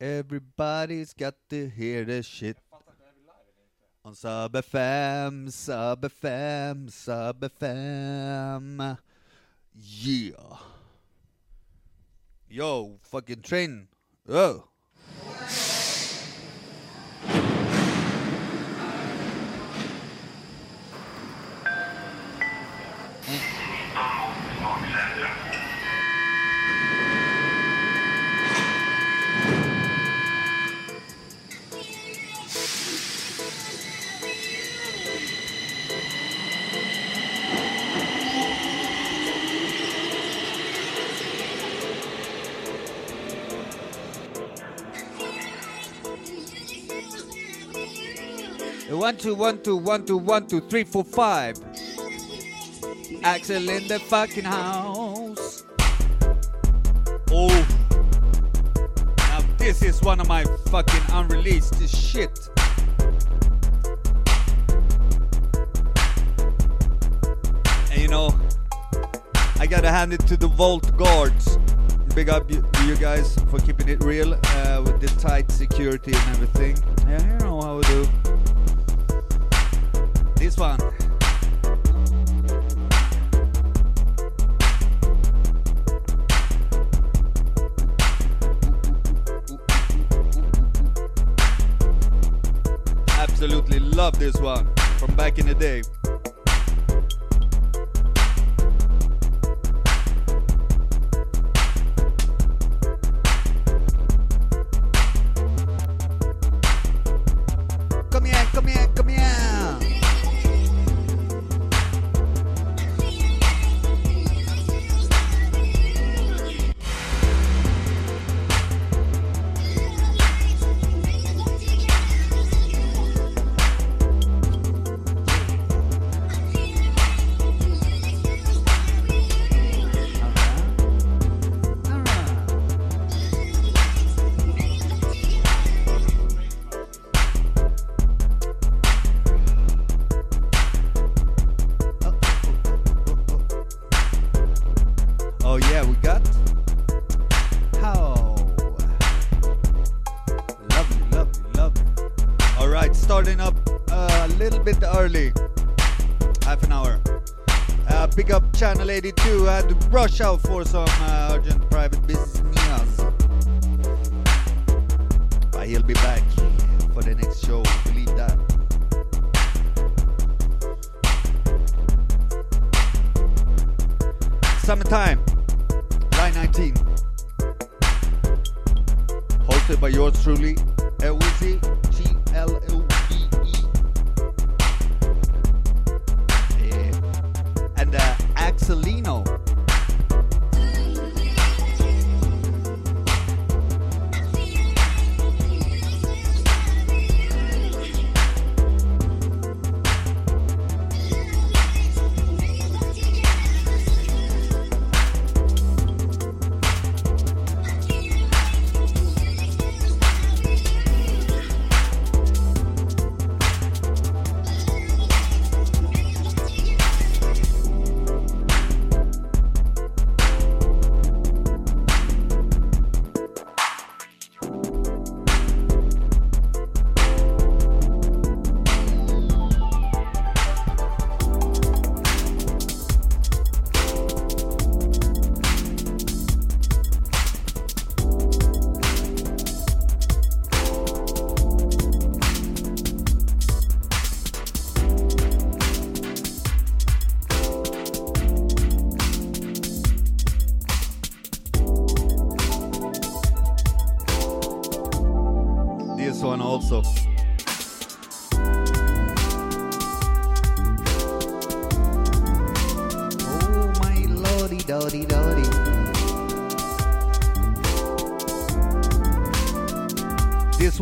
Everybody's got to hear the shit. On Sub FM, Sub FM, Sub FM. Yeah. Yo, fucking train. Oh. Two one two one two one two three four five. Axel in the fucking house. Oh, now this is one of my fucking unreleased shit. And you know, I gotta hand it to the Vault Guards. Big up you, you guys for keeping it real uh, with the tight security and everything. Yeah, you know how we do. This one. Absolutely love this one from back in the day. I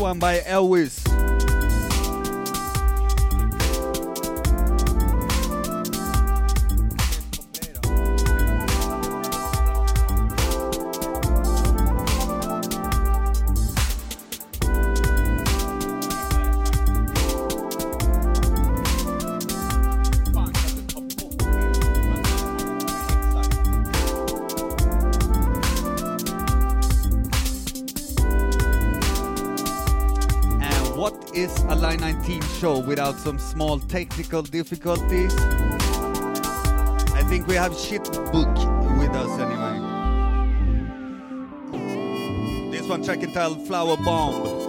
one by L-Wiz. Show without some small technical difficulties. I think we have shit book with us anyway. This one track entitled Flower Bomb.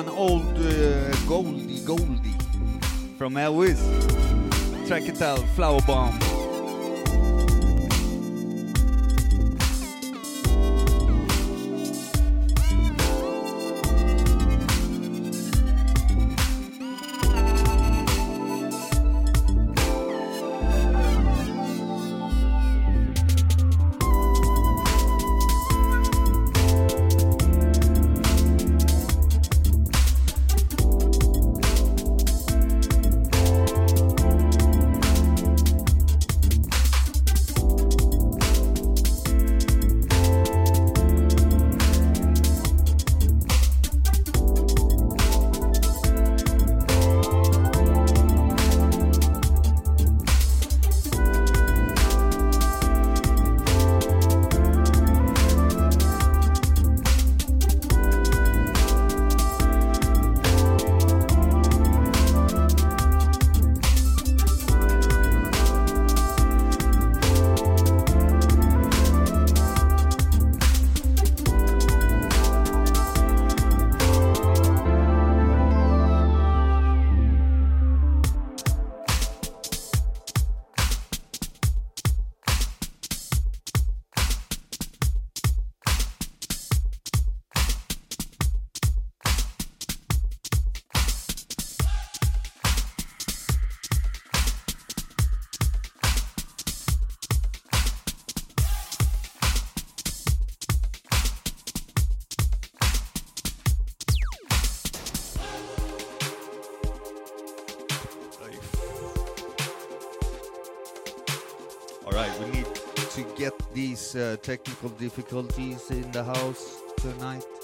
One, old uh, Goldie Goldie from L-Wiz. Track it out, Flower Bomb. Uh, technical difficulties in the house tonight.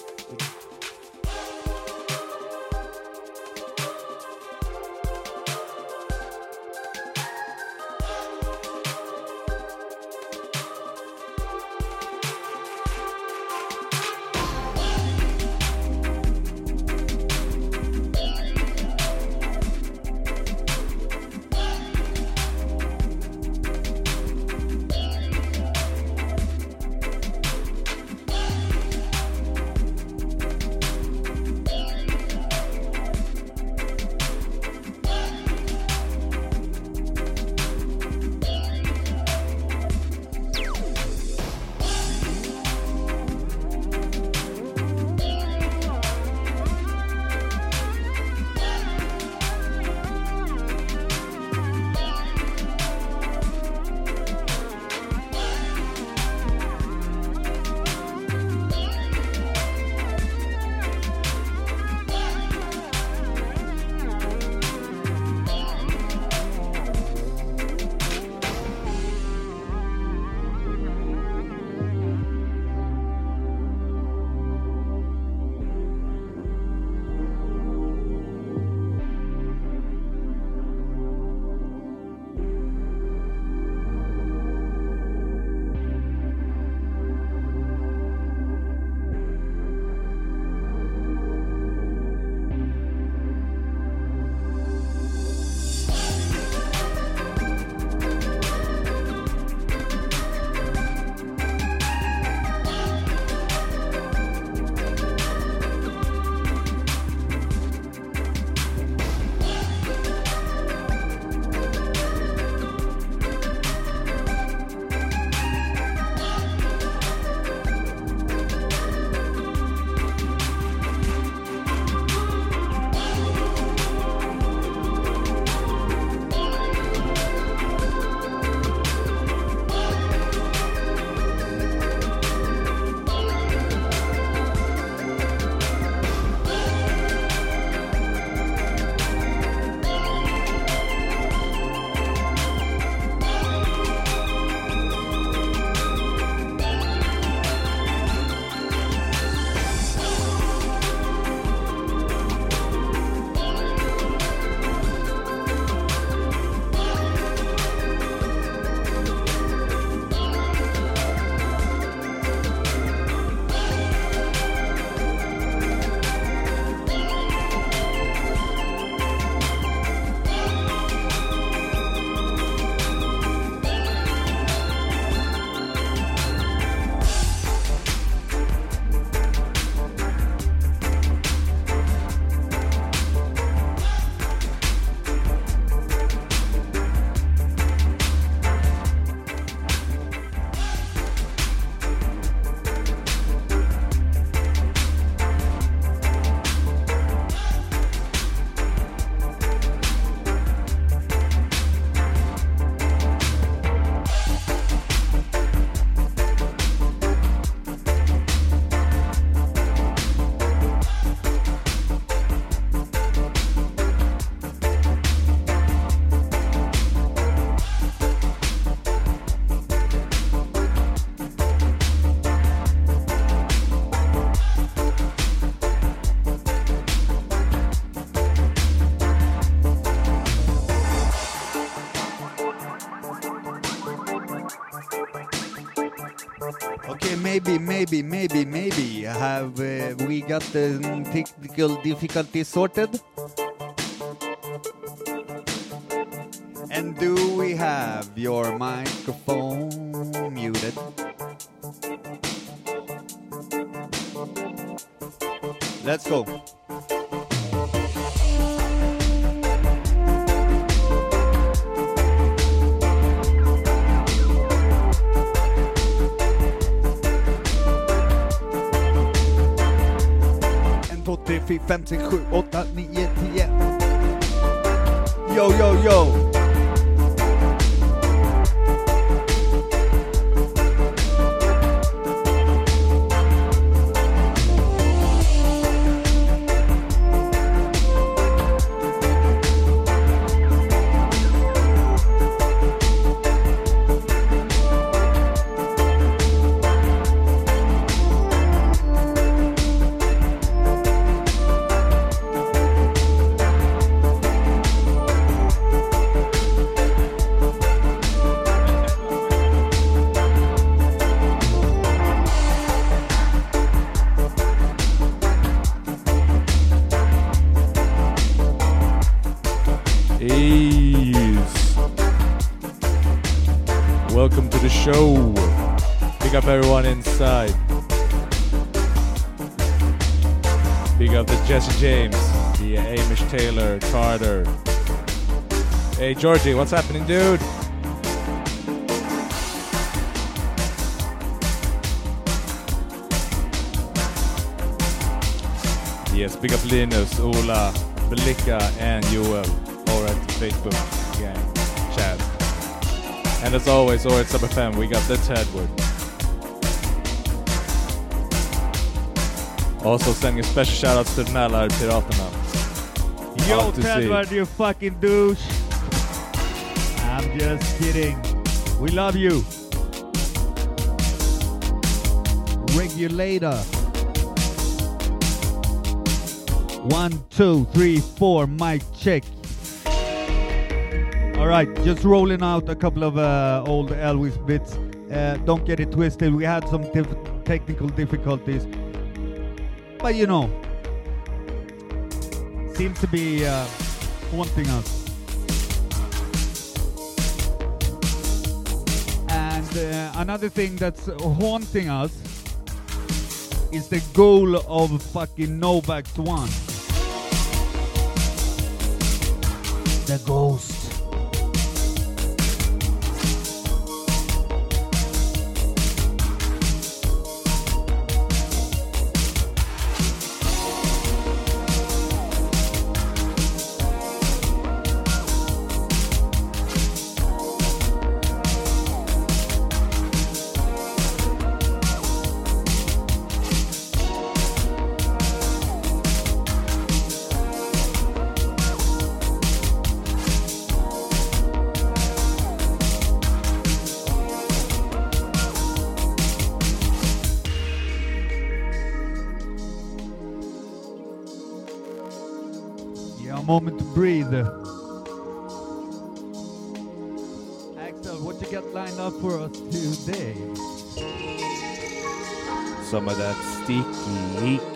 Maybe, maybe, maybe, maybe have uh, we got the technical difficulties sorted? Georgie, what's happening, dude? Yes, big up Linus, Ola, Belika, and Joel over at Facebook gang chat. And as always, over at Sub FM, we got the Tedward. Also sending a special shout out to the Mälar Piraterna. Yo, Out to sea. Tedward, you fucking douche. Just kidding. We love you. Regulator. One, two, three, four, mic check. All right, just rolling out a couple of uh, old L-Wiz bits. Uh, don't get it twisted. We had some technical difficulties, but you know, seems to be uh, haunting us. Uh, another thing that's haunting us is the goal of fucking Novak One. The ghost. Of that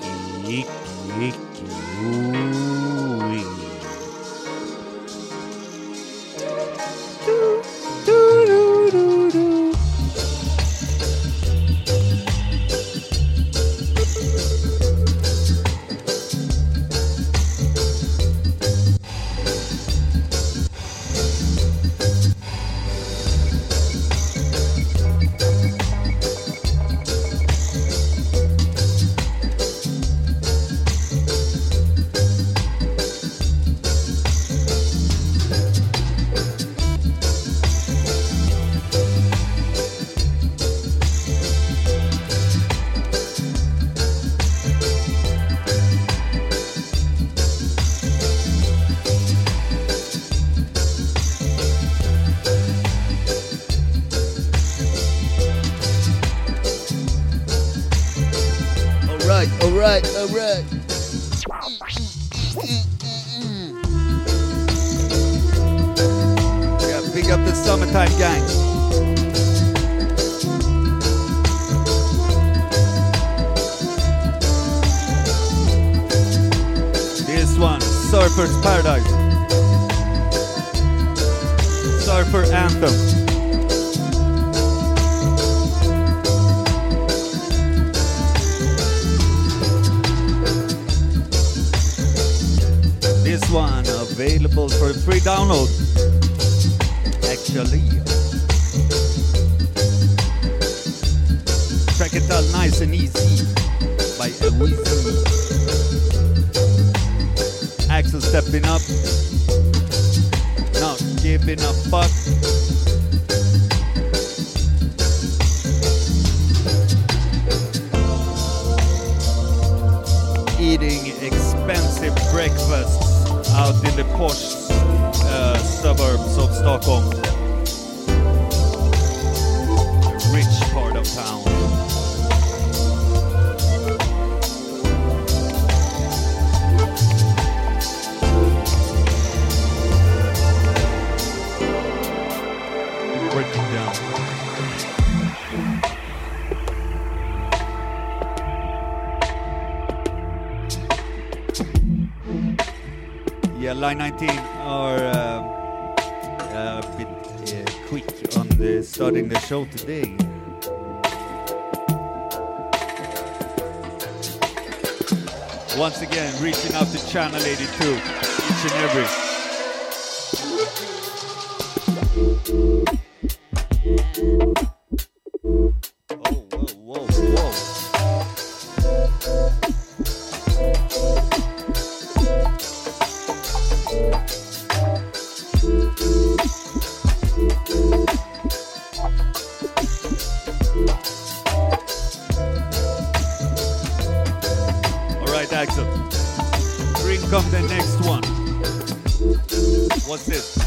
What's this?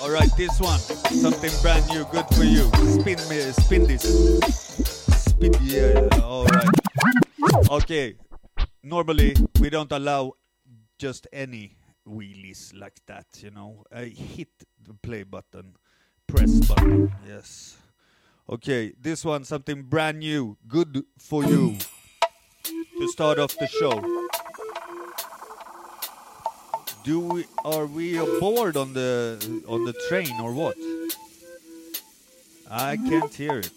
All right, this one. Something brand new, good for you. Spin me, spin this. Spin, yeah. All right. Okay. Normally, we don't allow just any wheelies like that, you know. I hit the play button, press button, yes. Okay, this one, something brand new, good for you to start off the show. Do we, are we aboard on the on the train or what? I can't hear it.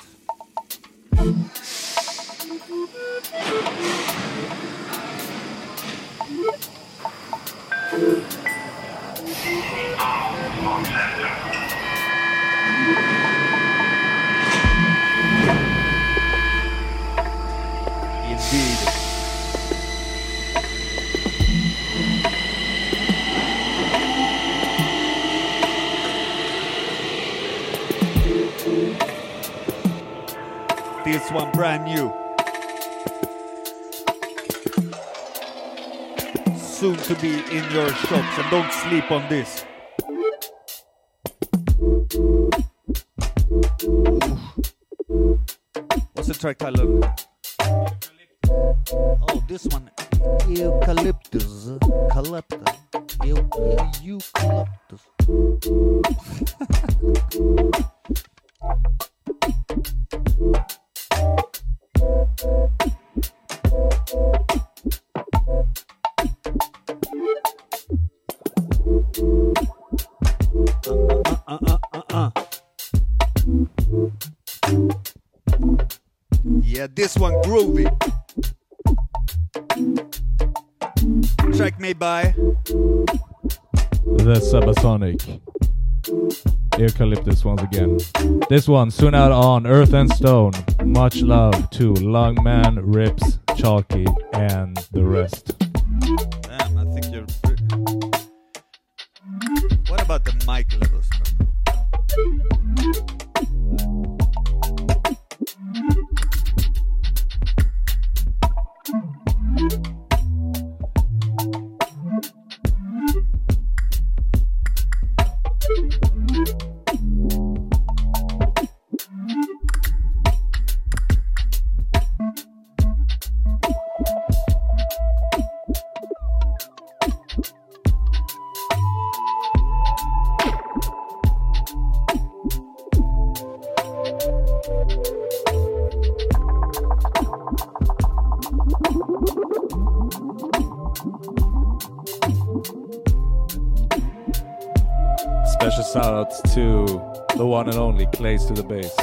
This one brand new. Soon to be in your shops and don't sleep on this. What's the track title? Oh, this one. Eucalyptus. Eucalyptus. Eu- Eucalyptus. Yeah, this one groovy. Track made by The Subasonic. Eucalyptus once again. This one soon out on Earth and Stone. Much love to Lungman, Rips, Chalky, and the rest. Damn, I think you're. What about the mic levels? And to the Bass.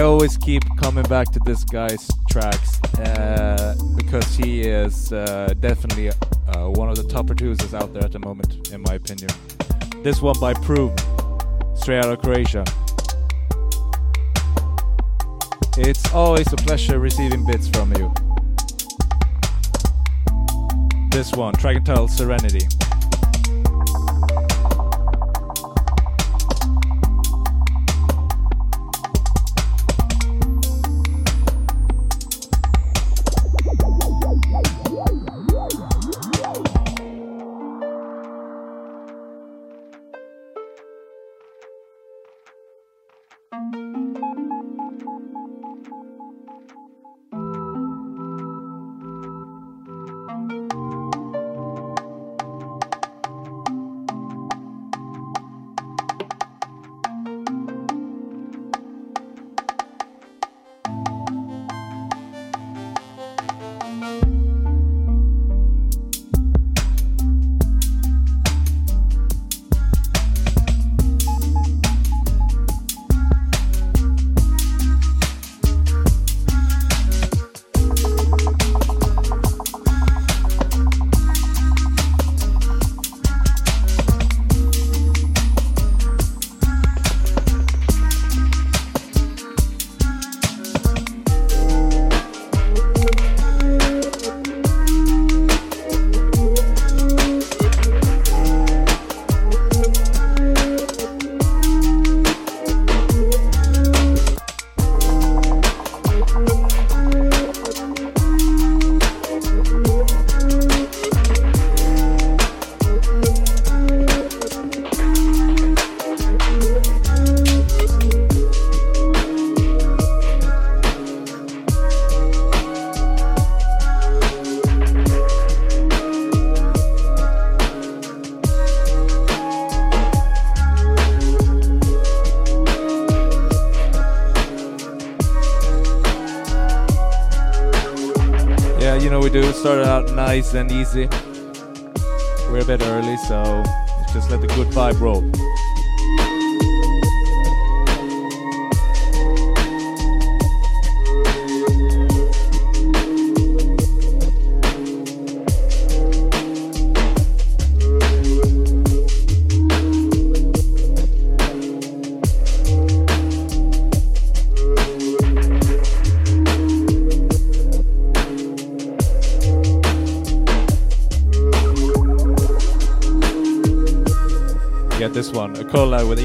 Always keep coming back to this guy's tracks uh, because he is uh, definitely uh, one of the top producers out there at the moment, in my opinion. This one by Prove, straight out of Croatia. It's always a pleasure receiving bits from you. This one, track entitled Serenity. Nice and easy. This one, a collab with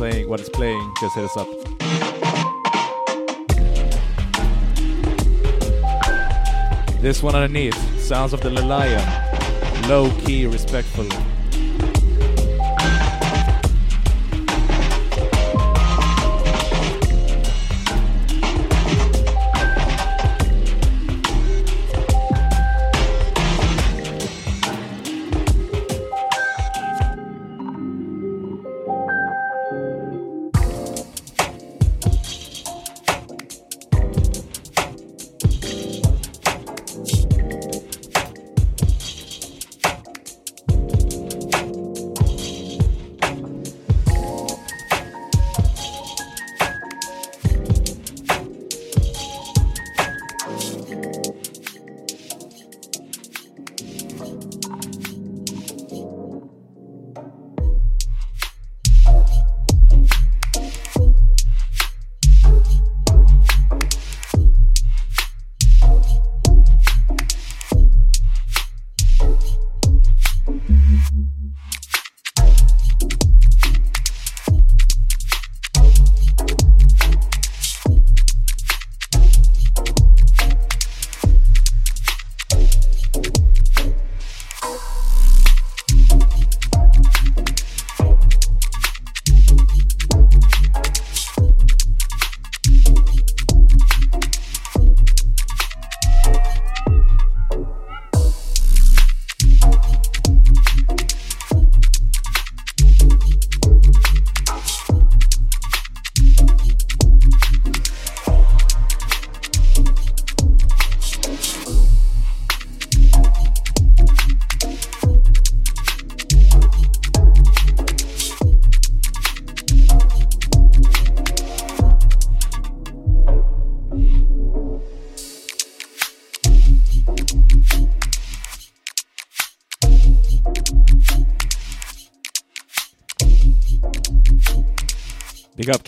playing, what is playing, just hit us up. This one underneath, Sounds of the Lion, low key, respectfully.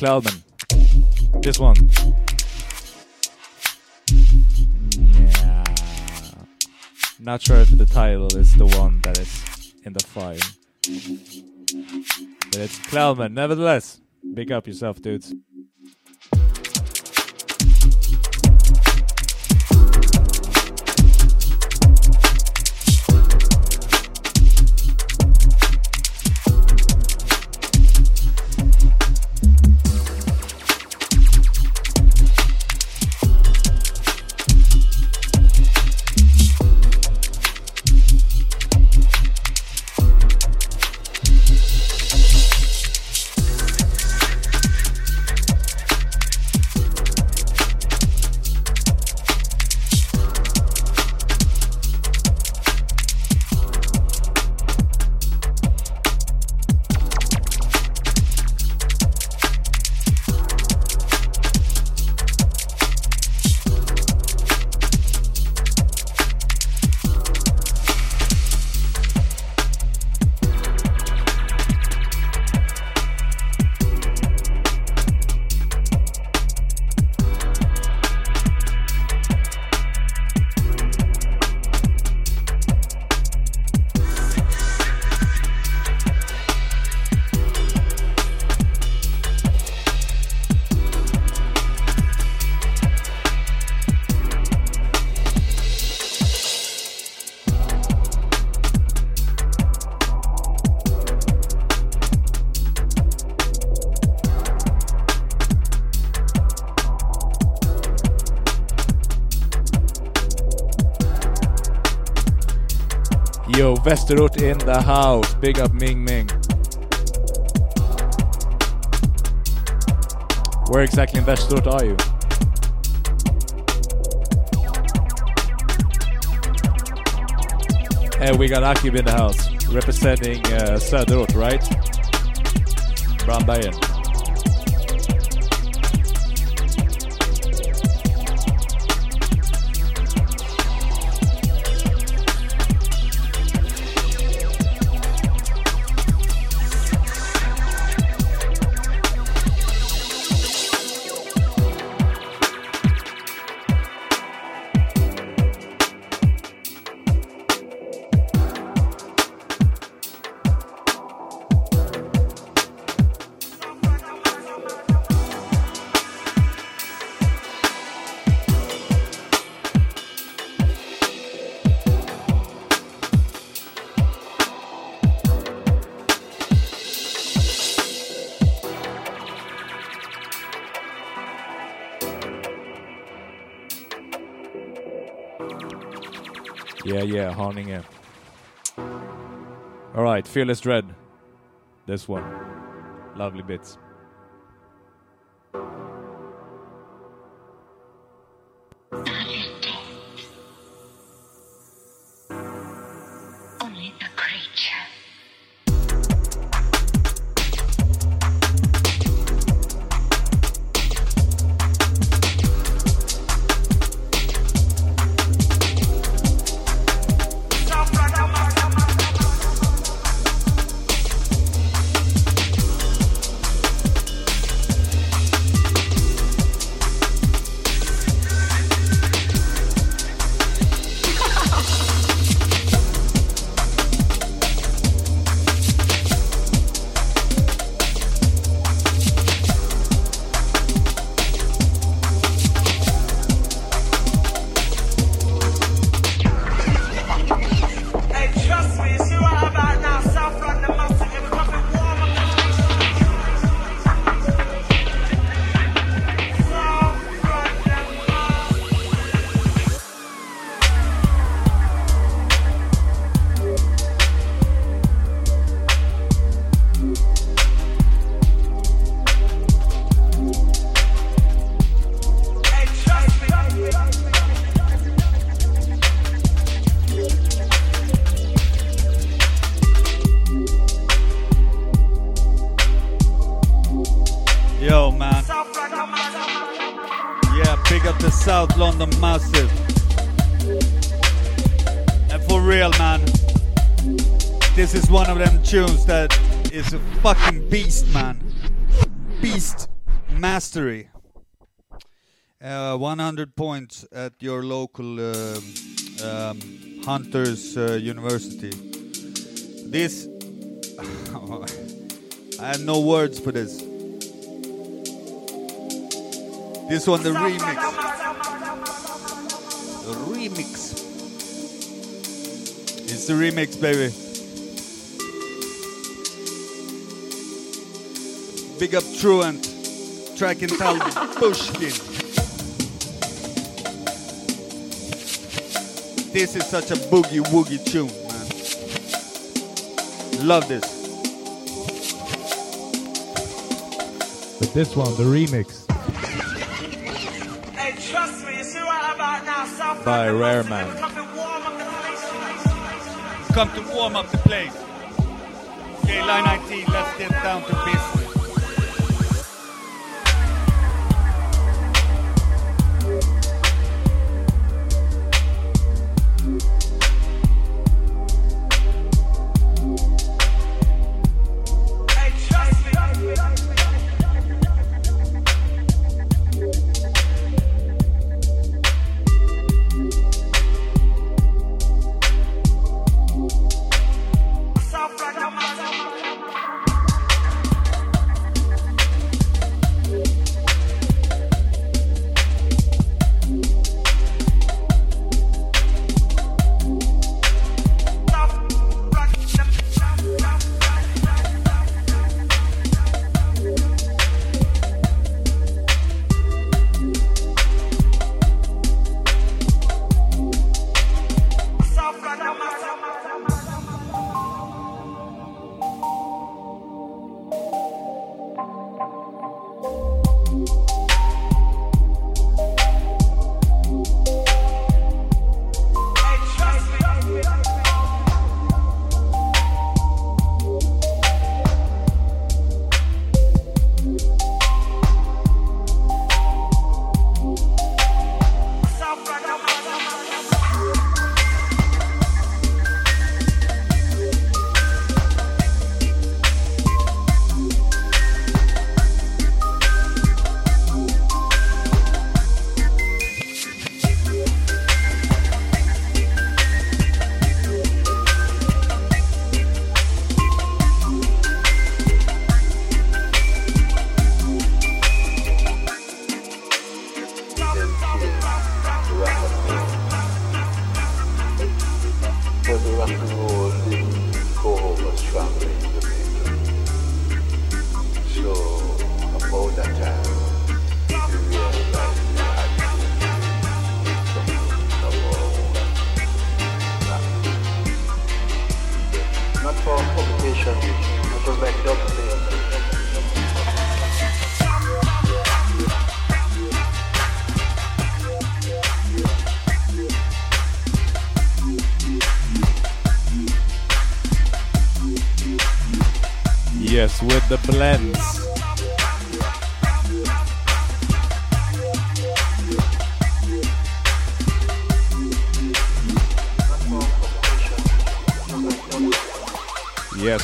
Cloudman. This one. Yeah. Not sure if the title is the one that is in the file. But it's Cloudman, nevertheless. Big up yourself, dudes. Västerort in the house. Big up Ming Ming. Where exactly in Västerort are you? And we got Akib in the house, representing uh, Söderort, right? Brandbergen. Yeah, yeah, Haninge. Alright, Fearless Dread. This one. Lovely bits. Yo, man. Yeah, big up the South London Massive. And for real, man, this is one of them tunes that is a fucking beast, man. Beast Mastery. Uh, 100 points at your local um, um, Hunters uh, University. This. I have no words for this. This one, the remix. The remix. It's the remix, baby. Big up Truant, track and tell Pushkin. This is such a boogie woogie tune, man. Love this. But this one, the remix. By Rare Man. Come to warm up the place. Okay, line 19, let's get down to business.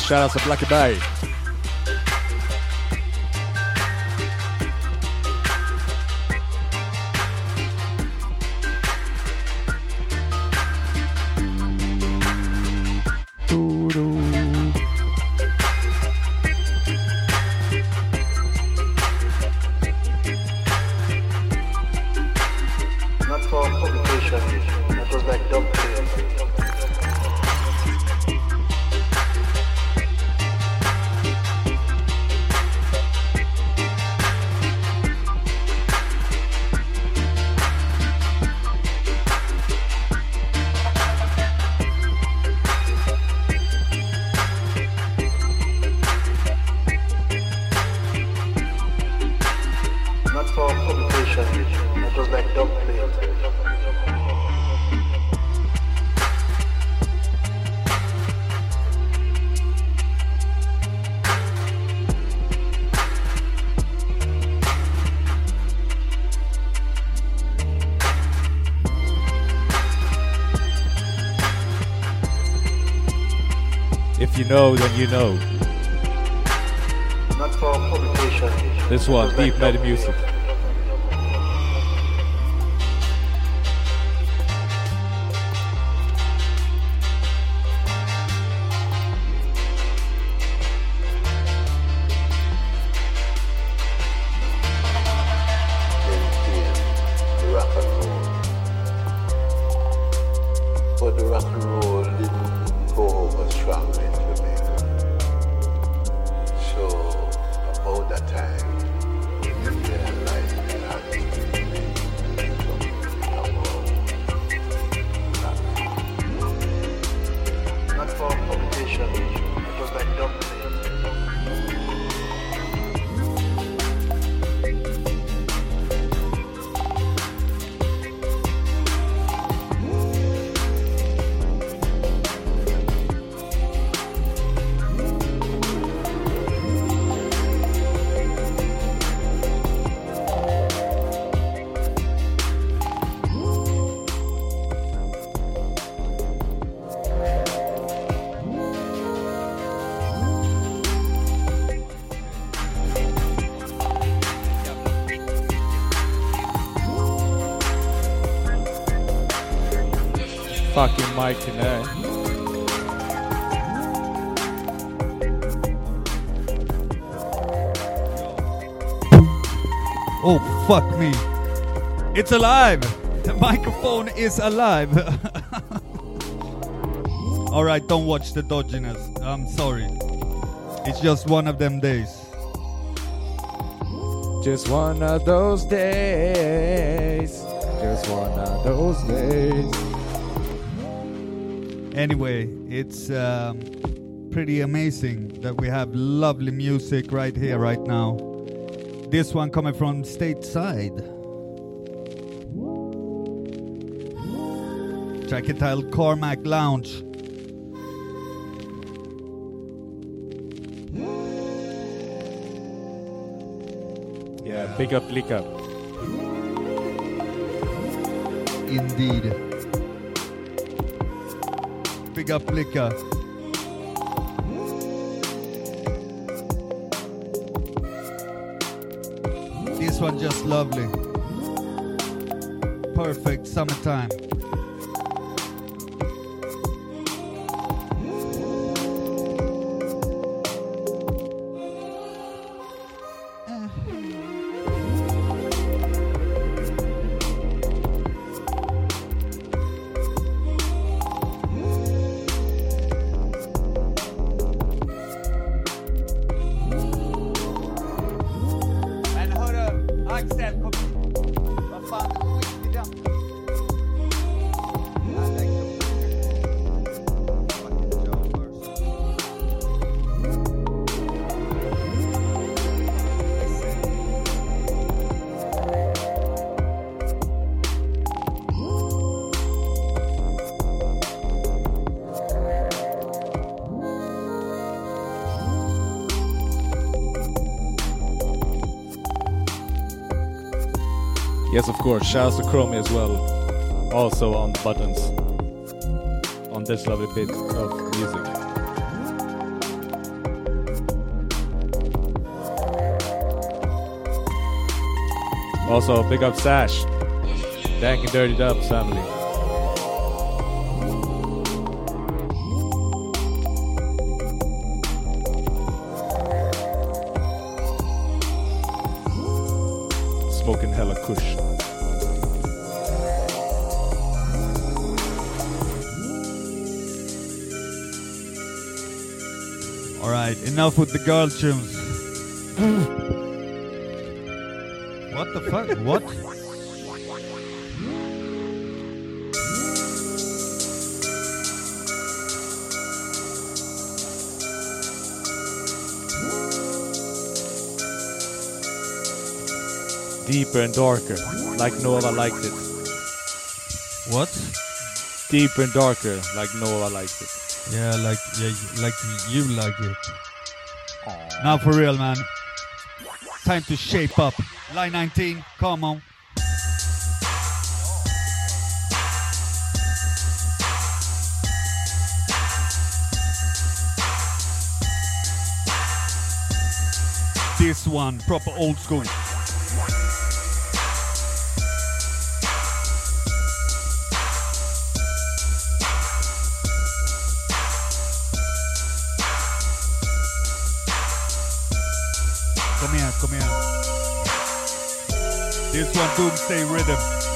Shout out to Blacky Bay. Publication, it was like dub play. If you know, then you know. Not for publication, This one, Deep Medi Music. It's alive. The microphone is alive. All right, don't watch the dodginess. I'm sorry. It's just one of them days. Just one of those days. Just one of those days. Anyway, it's um, pretty amazing that we have lovely music right here, right now. This one coming from stateside. Track entitled Carmack Lounge. Yeah, big up, lick up. Indeed. Big up Blicka. This one just lovely. Perfect summertime. Course. Shouts to Chromie as well. Also on buttons. On this lovely bit of music. Also, big up Sash. Dank and Dirty Dubs family. All right, enough with the girl tunes. what the fuck? What? Deeper and darker, like Nova liked it. What? Deeper and darker, like Nova liked it. Yeah, like yeah, like you like it. Now for real, man. Time to shape up. Line 19, come on. this one, proper old school. This one, Doomsday Rhythm.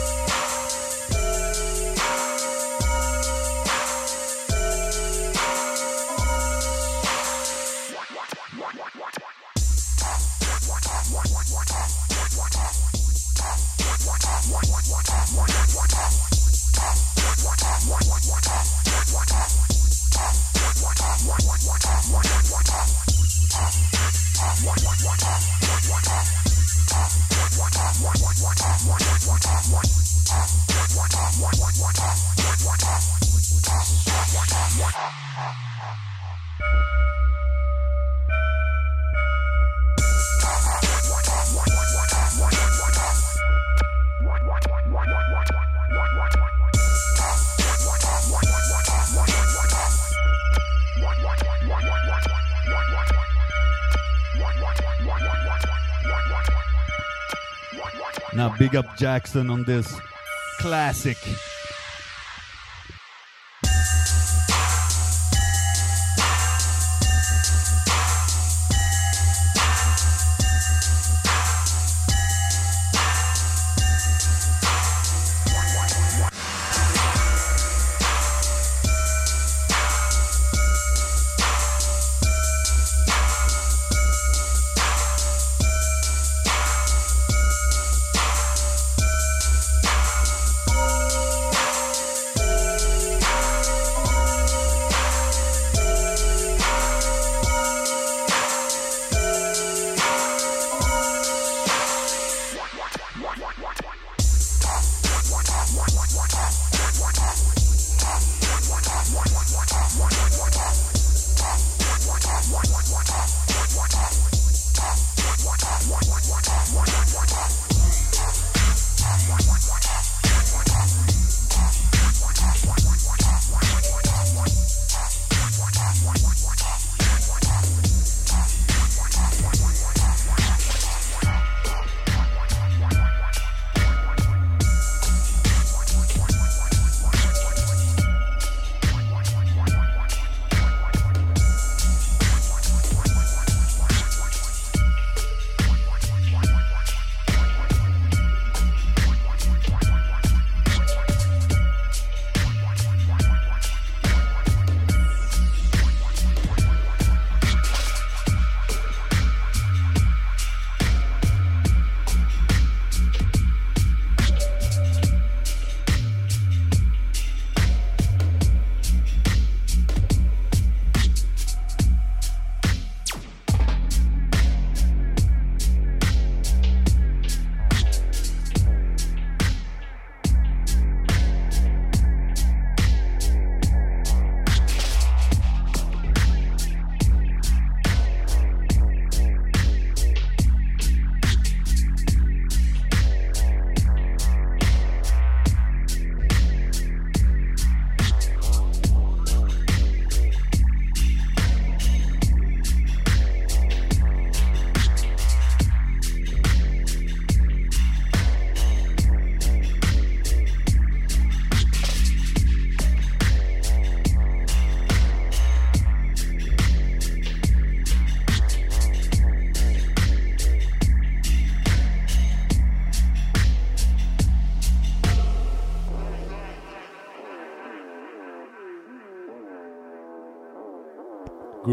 Big up Jackson on this classic.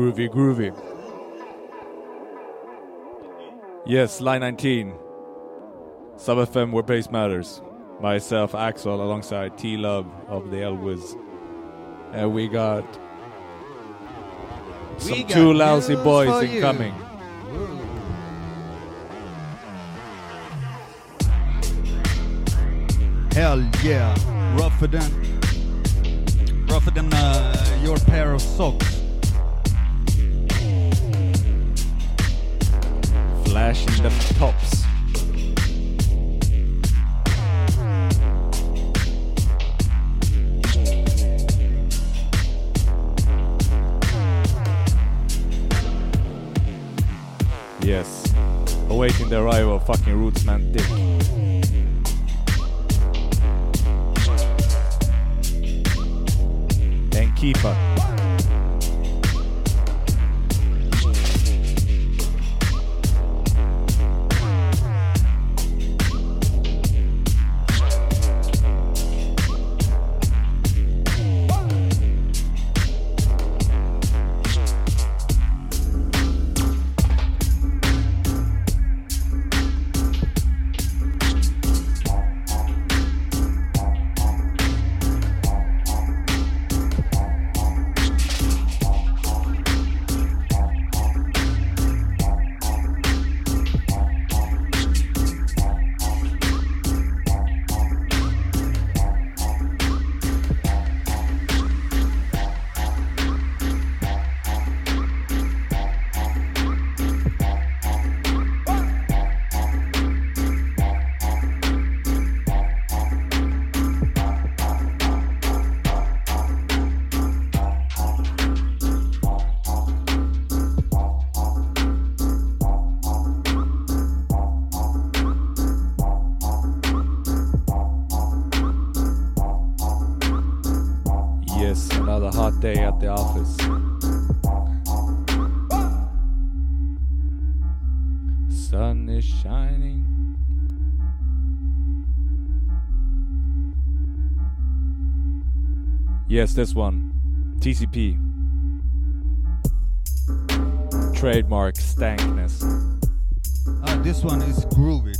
Groovy, groovy. Yes, line 19. Sub FM where bass matters. Myself, Axel, alongside T Love of the L-Wiz. And we got some We got two lousy boys for you. incoming. Hell yeah. Rougher than rougher than uh, your pair of socks. Flashing the tops. Yes. Awaiting the arrival of fucking Rootsman Dick. And Yes, this one. TCP. Trademark stankness. Ah, this one is groovy.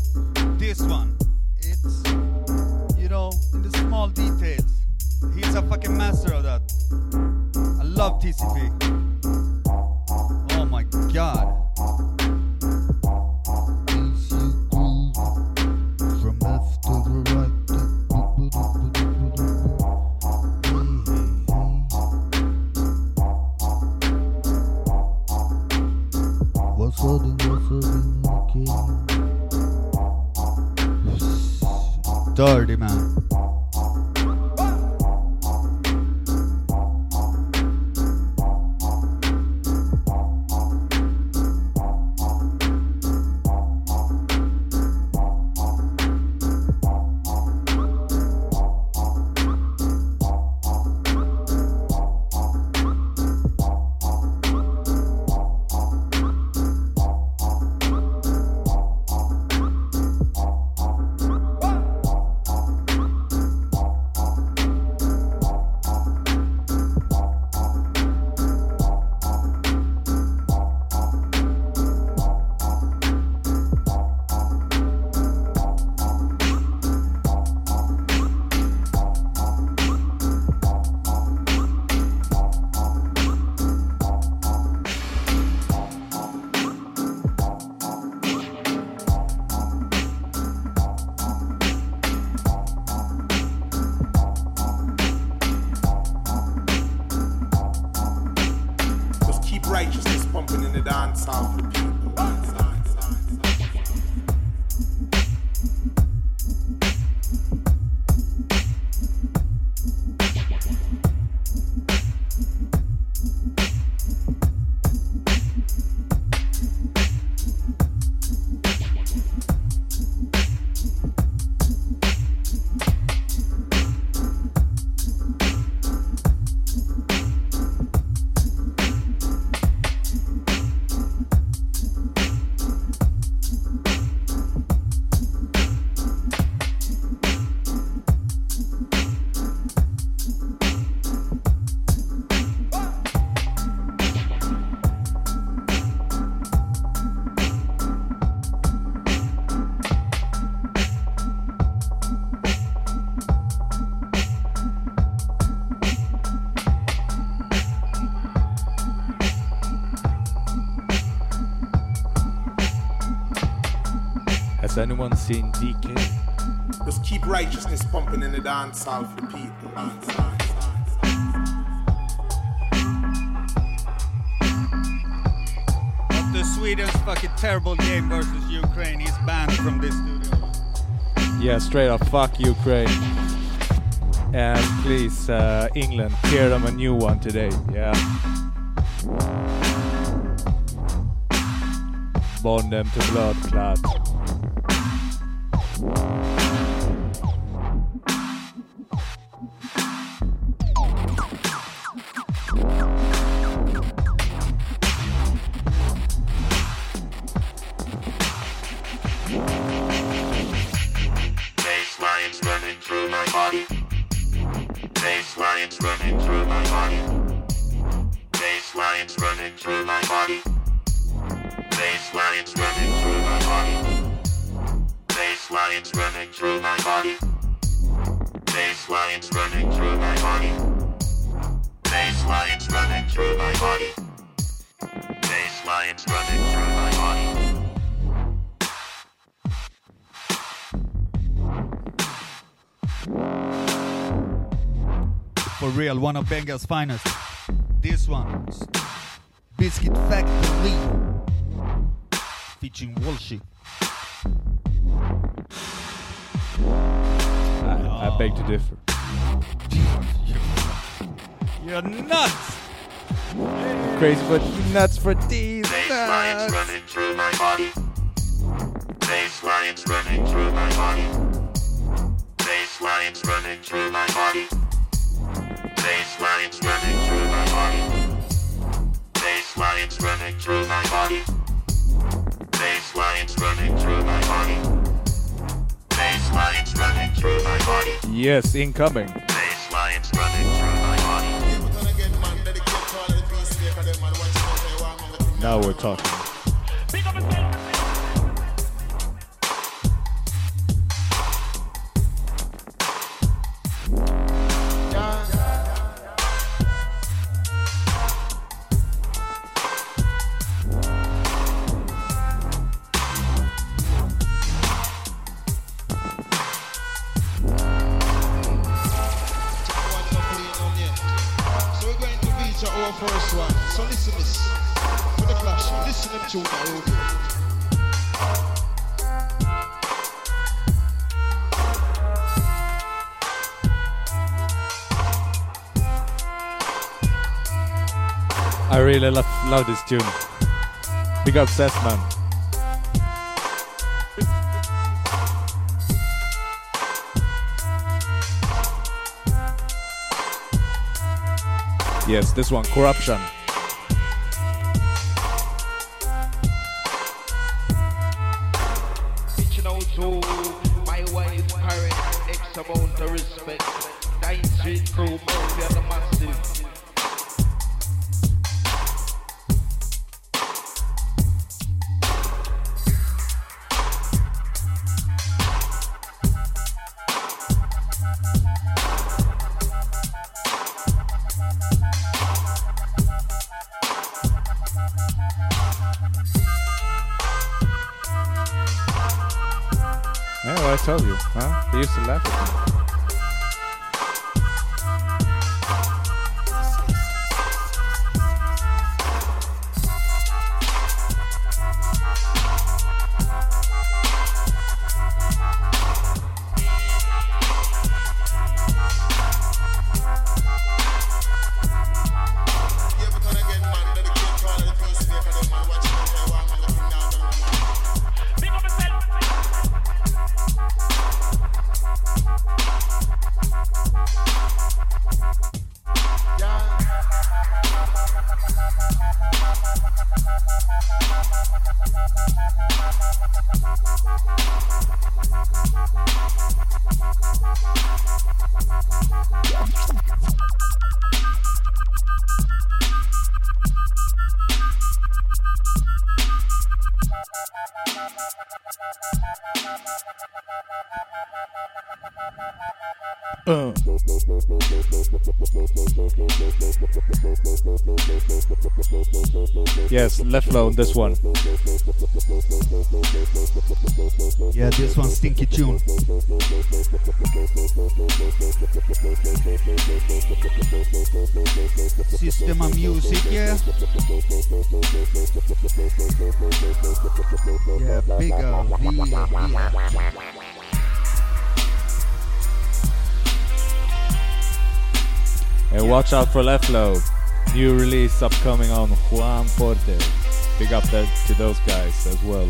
This one, it's you know in the small details. He's a fucking master of that. I love TCP. Anyone seen DK? Just keep righteousness pumping in the dance hall for the people. After Sweden's fucking terrible game versus Ukraine, he's banned from this studio. Yeah, straight up, fuck Ukraine. And please, uh, England, hear them a new one today. Yeah. bond them to blood clot. For one of Bengal's finest. This one. is Biscuit Factory. Featuring Walshy. I, I beg to differ. You're nuts! Crazy but nuts for these nuts. running through my body. Bass running through my body. Bass lines running through my body. Body. Bass lines running through my body. Bass lines running through my body. Yes, incoming. Bass lines running through my body. Now we're talking. Love, this tune. Big up Sessman. Yes, this one, Corruption. Yeah, well, I told you, huh? They used to laugh at me. This one. Yeah, this one stinky tune. System of music, yeah. Yeah, bigger, uh, V, yeah. And watch out for left low. New release upcoming on Juan Porte. Big up that to those guys as well.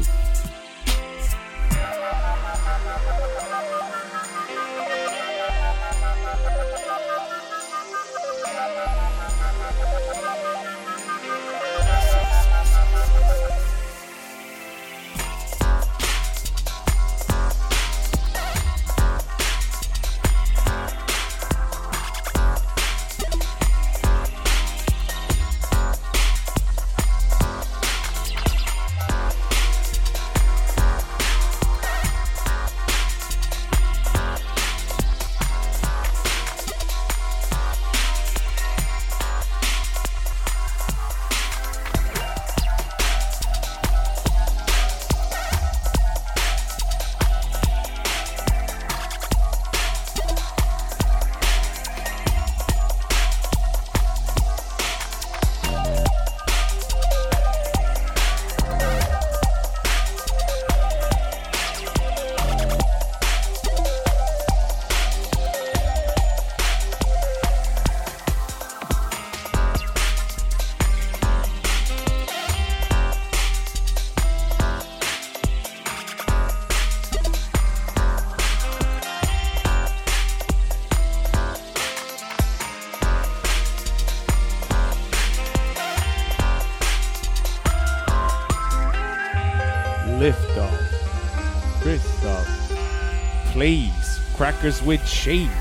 With cheese.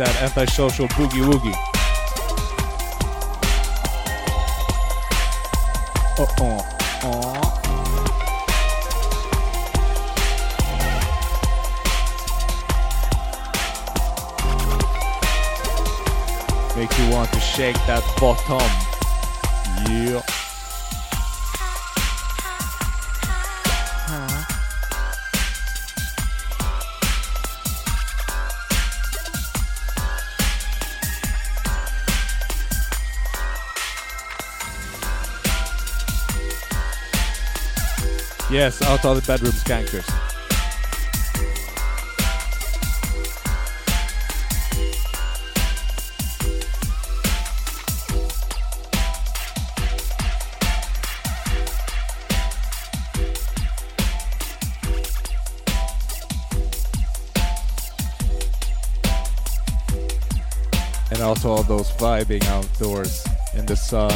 That antisocial boogie woogie. Uh. uh. Make you want to shake that bottom. Out of the bedroom skankers. And also all those vibing outdoors in the sun,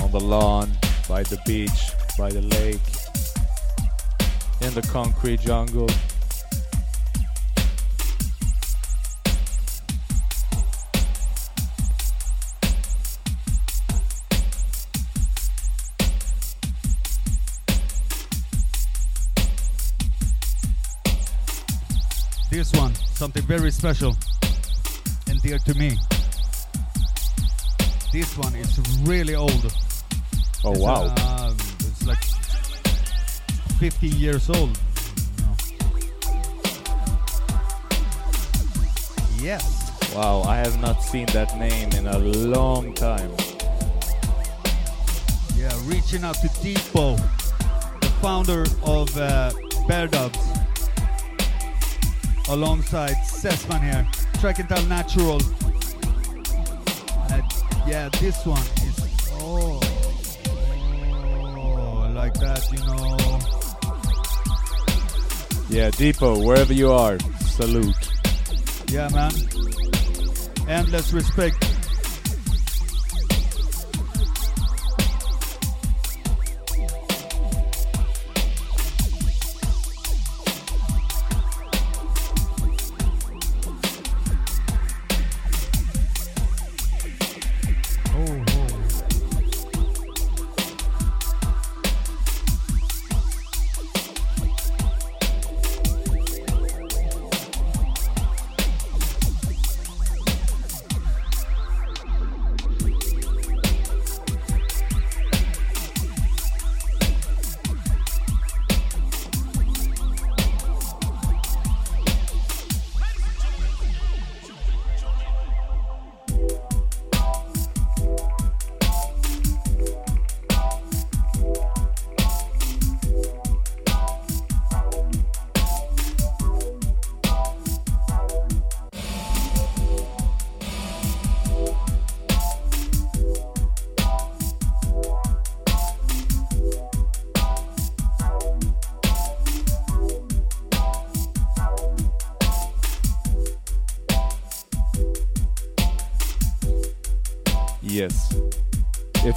on the lawn, by the beach, by the lake, in the concrete jungle. This one, something very special and dear to me. This one is really old. Oh It's, wow. uh, it's like 15 years old. Yes. Wow, I have not seen that name in a long time. Yeah, reaching out to Depot, the founder of uh, Bear Dubs, alongside Sesman here, Track and Tell Natural. Uh, yeah, this one is oh, oh, like that, you know. Yeah, Depot, wherever you are, salute. Yeah, man. Endless respect.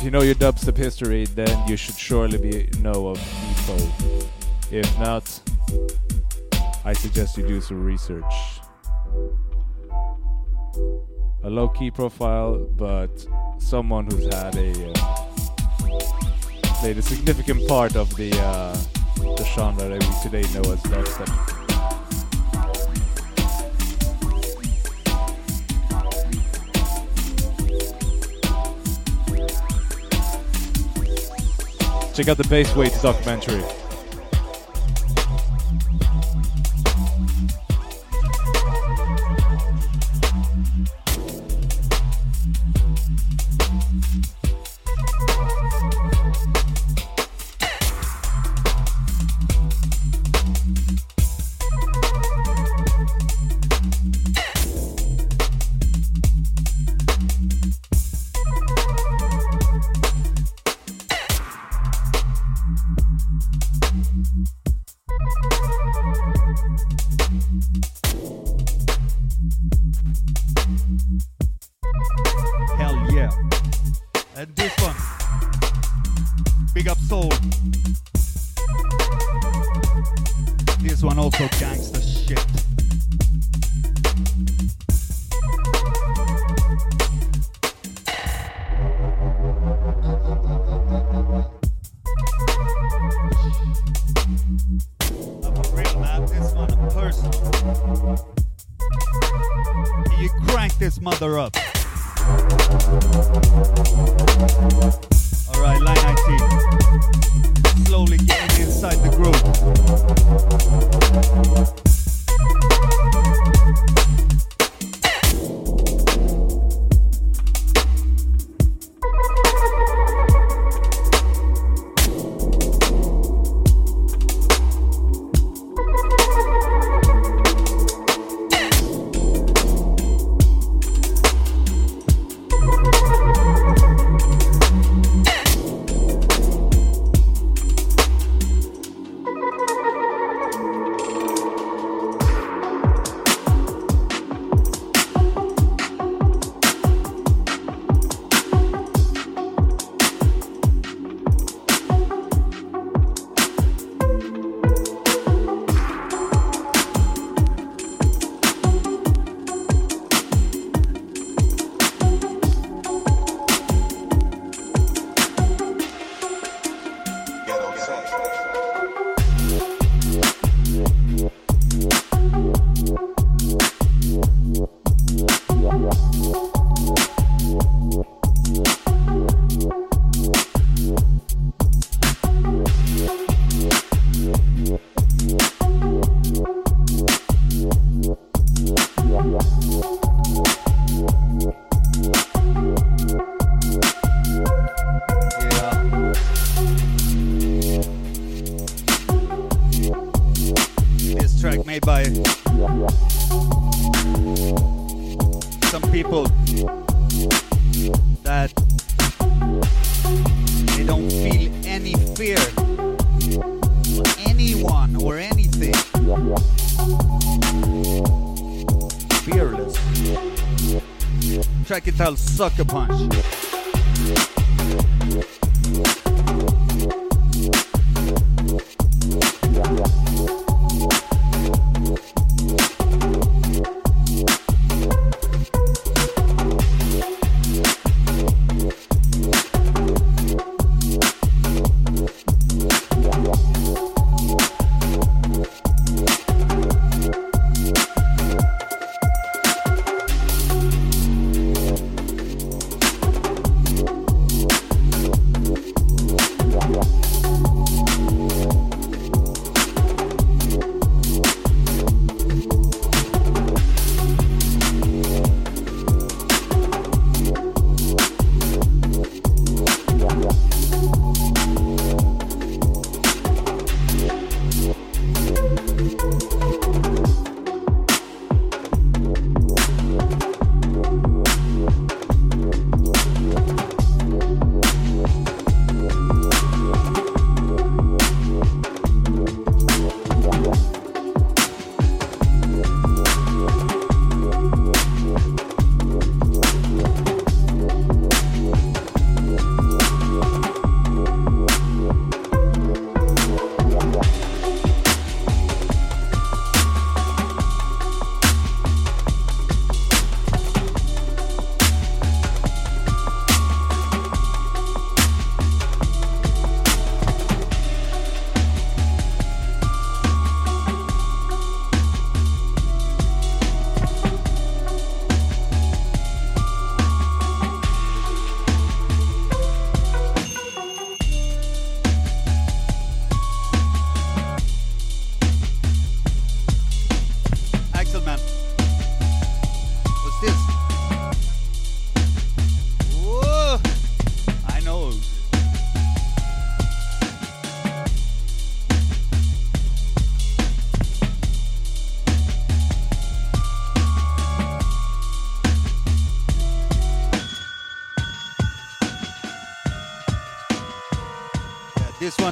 You know your dubstep history, then you should surely be know of Epo. If not, I suggest you do some research. A low key profile, but someone who's had a uh, played a significant part of the uh, the genre that we today know as dubstep. Check out the Bass Weights documentary.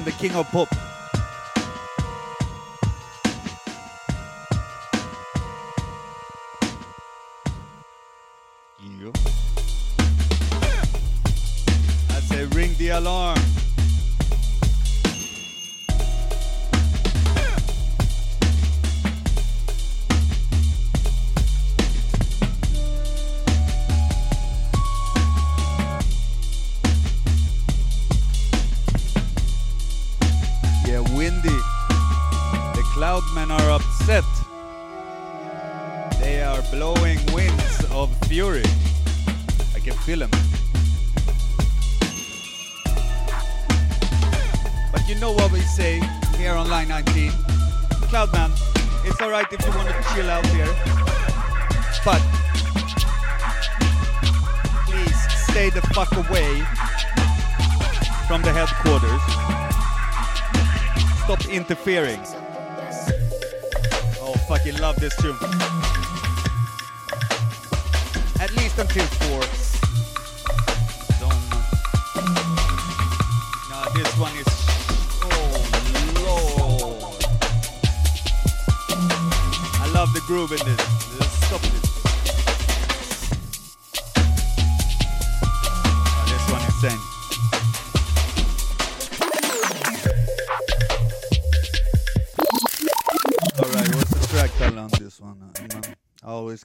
The king of pop. Windy. The cloudmen are upset. They are blowing winds of fury. I can feel them. But you know what we say here on line 19. Cloudman, it's alright if you want to chill out here. But please stay the fuck away from the headquarters. Stop interfering. Oh, fucking love this tune. At least until four. Don't. No, this one is. Oh lord! I love the groove in this. Stop it.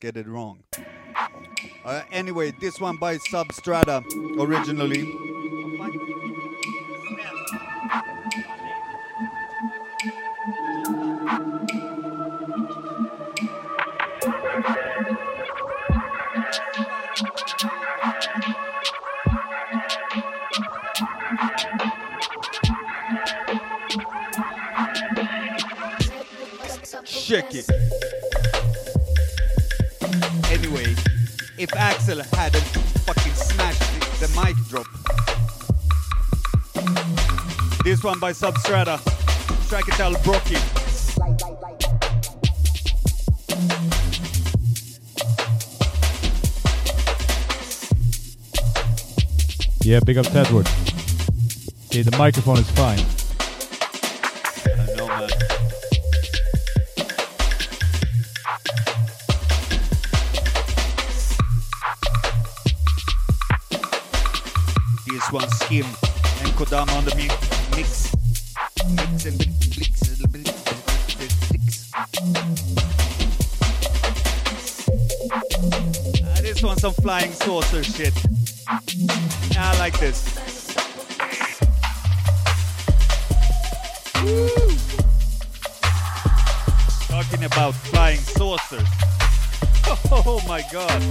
Get it wrong. Uh, anyway, this one by Substrata originally. One by Substrata. Track it out Brocky. Yeah, big up Tedward. See, the microphone is fine. I know, man. This one Skim flying saucer shit. I like this. Woo. Talking about flying saucers. Oh my god.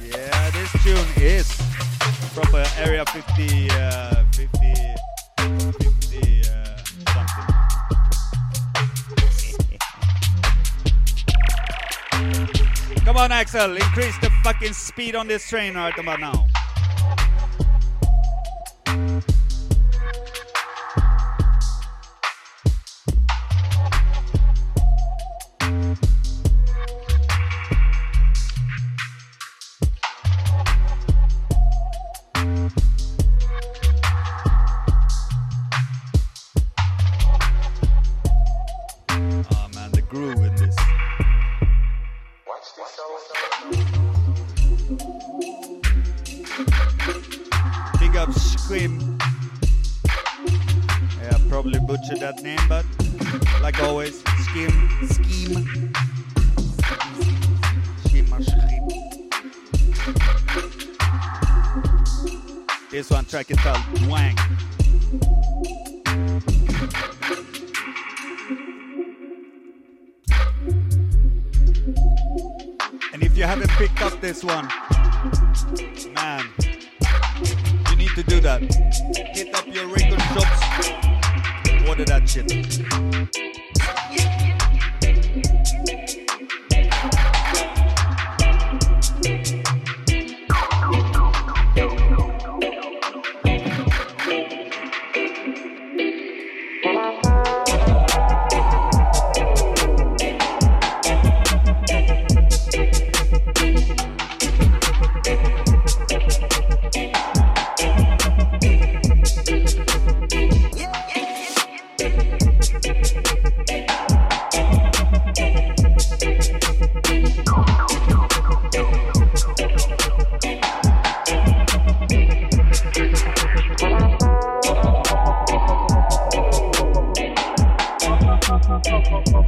Yeah, this tune is from uh, Area 50, uh, 50, 50 Axel, increase the fucking speed on this train right about now.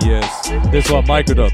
Yes, this one Microdot.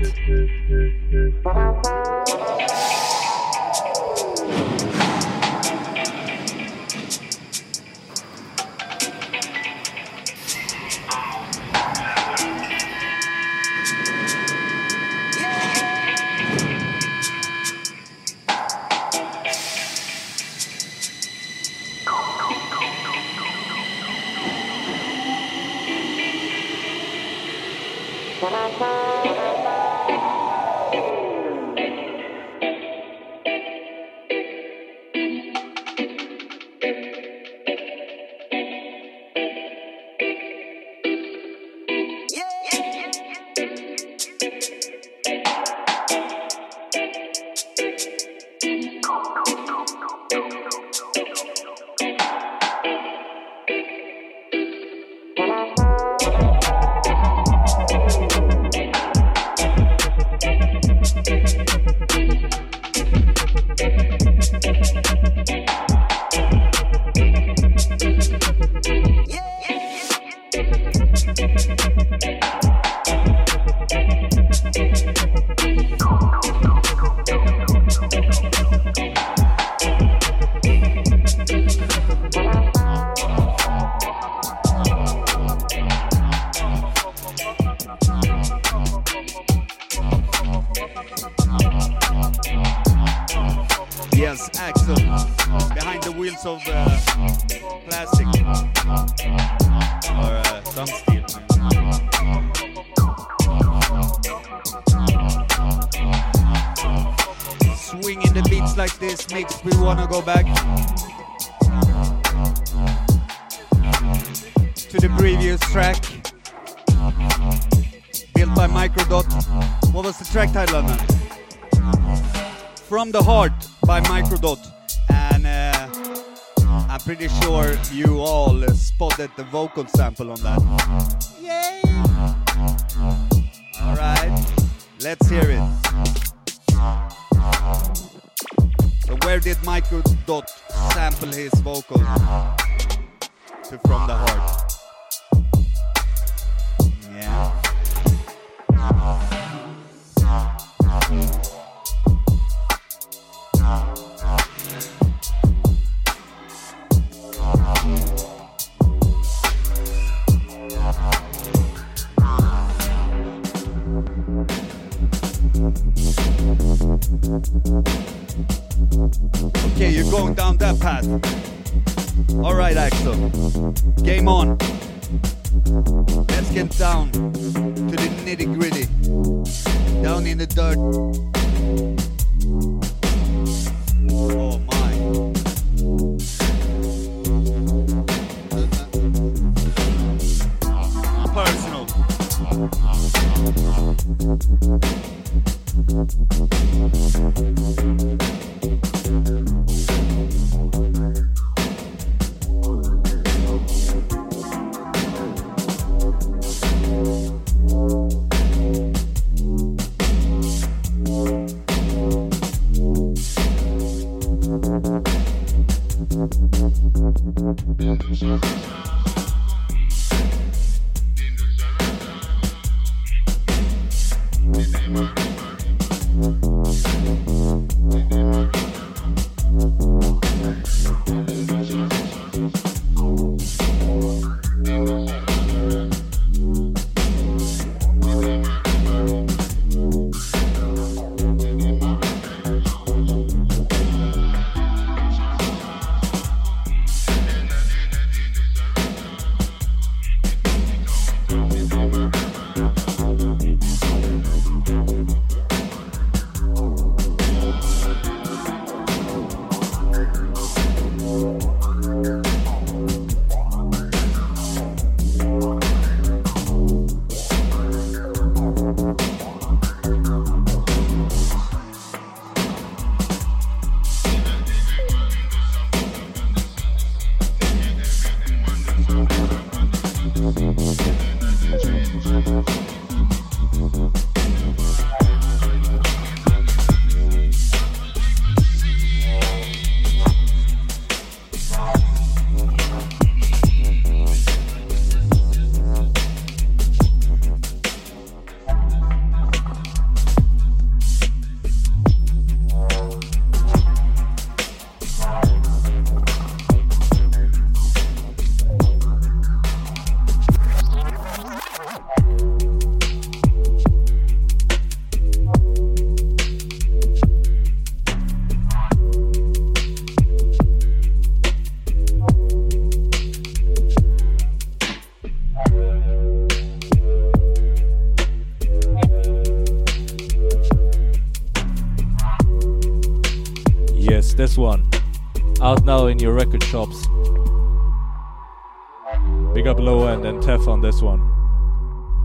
On this one.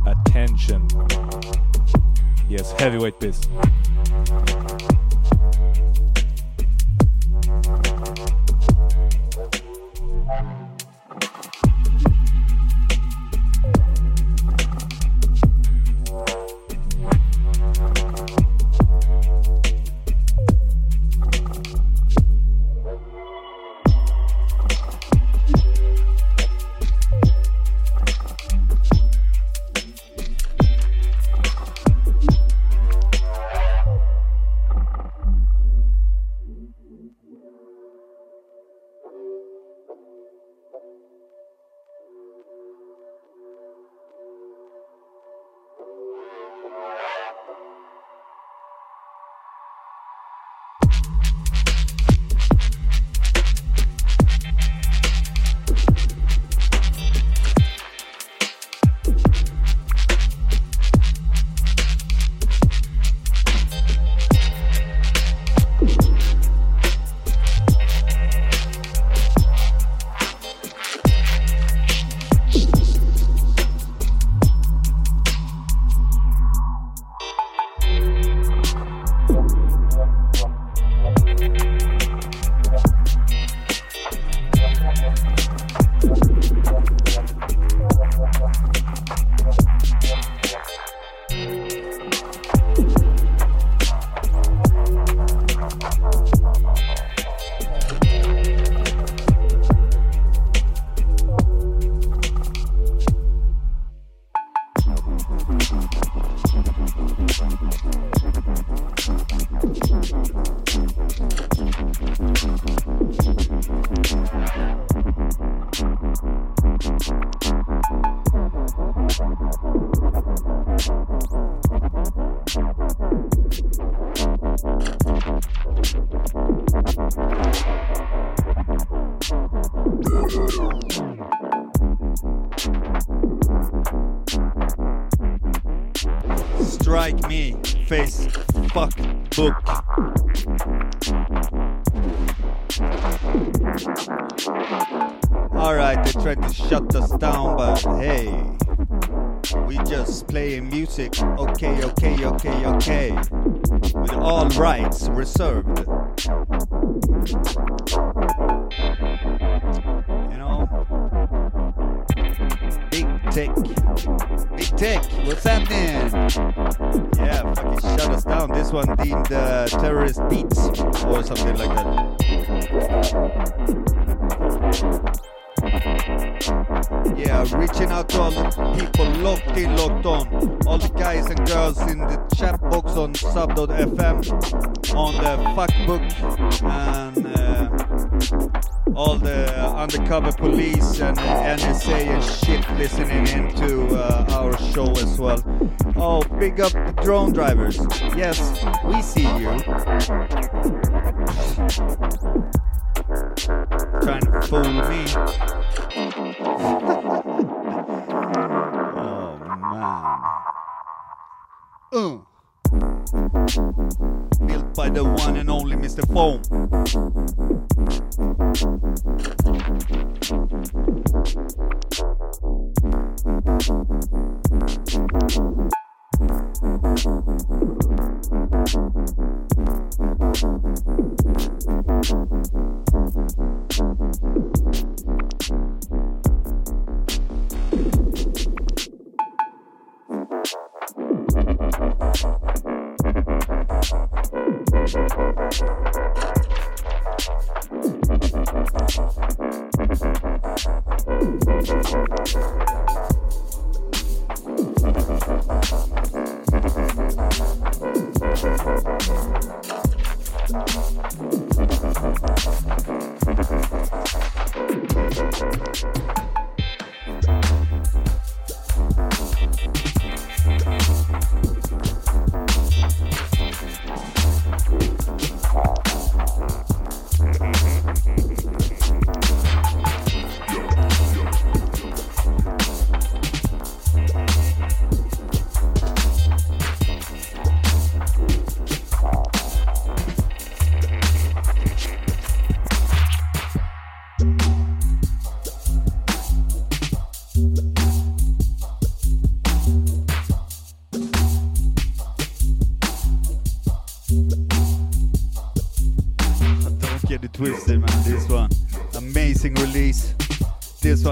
Attention. Yes, heavyweight piss. Down. This one deemed uh, terrorist beats or something like that. Yeah, reaching out to all the people locked in, locked on. All the guys and girls in the chat box on sub.fm, on the fuckbook, and uh, all the undercover police and NSA and shit listening into uh, our show as well. Oh, big up the drone drivers. Yes, we see you. Trying to fool me. oh man. Uh. Built by the one and only Mr. Foam.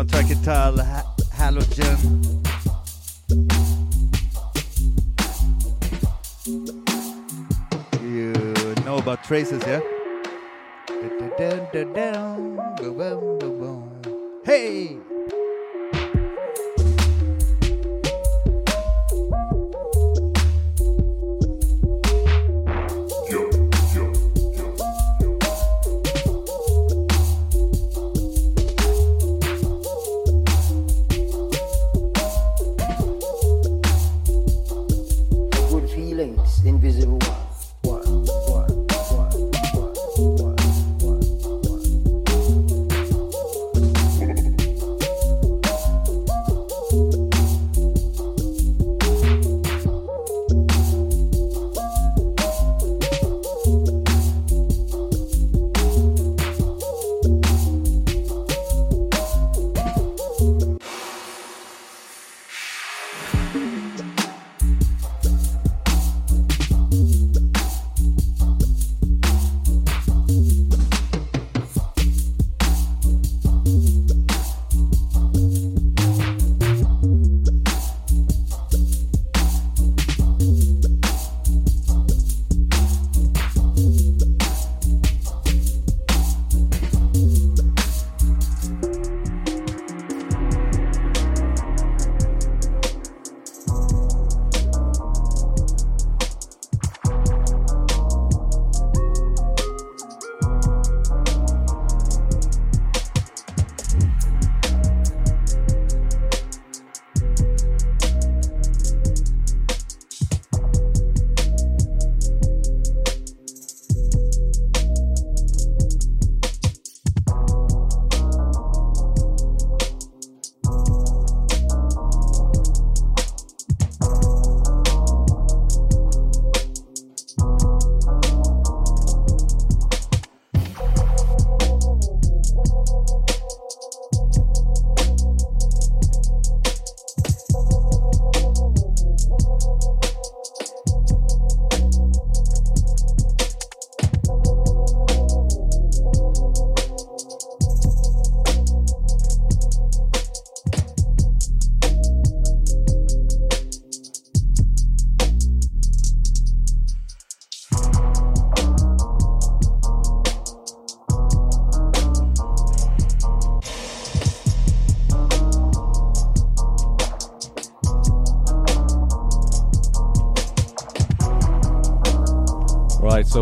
This one, Trachetal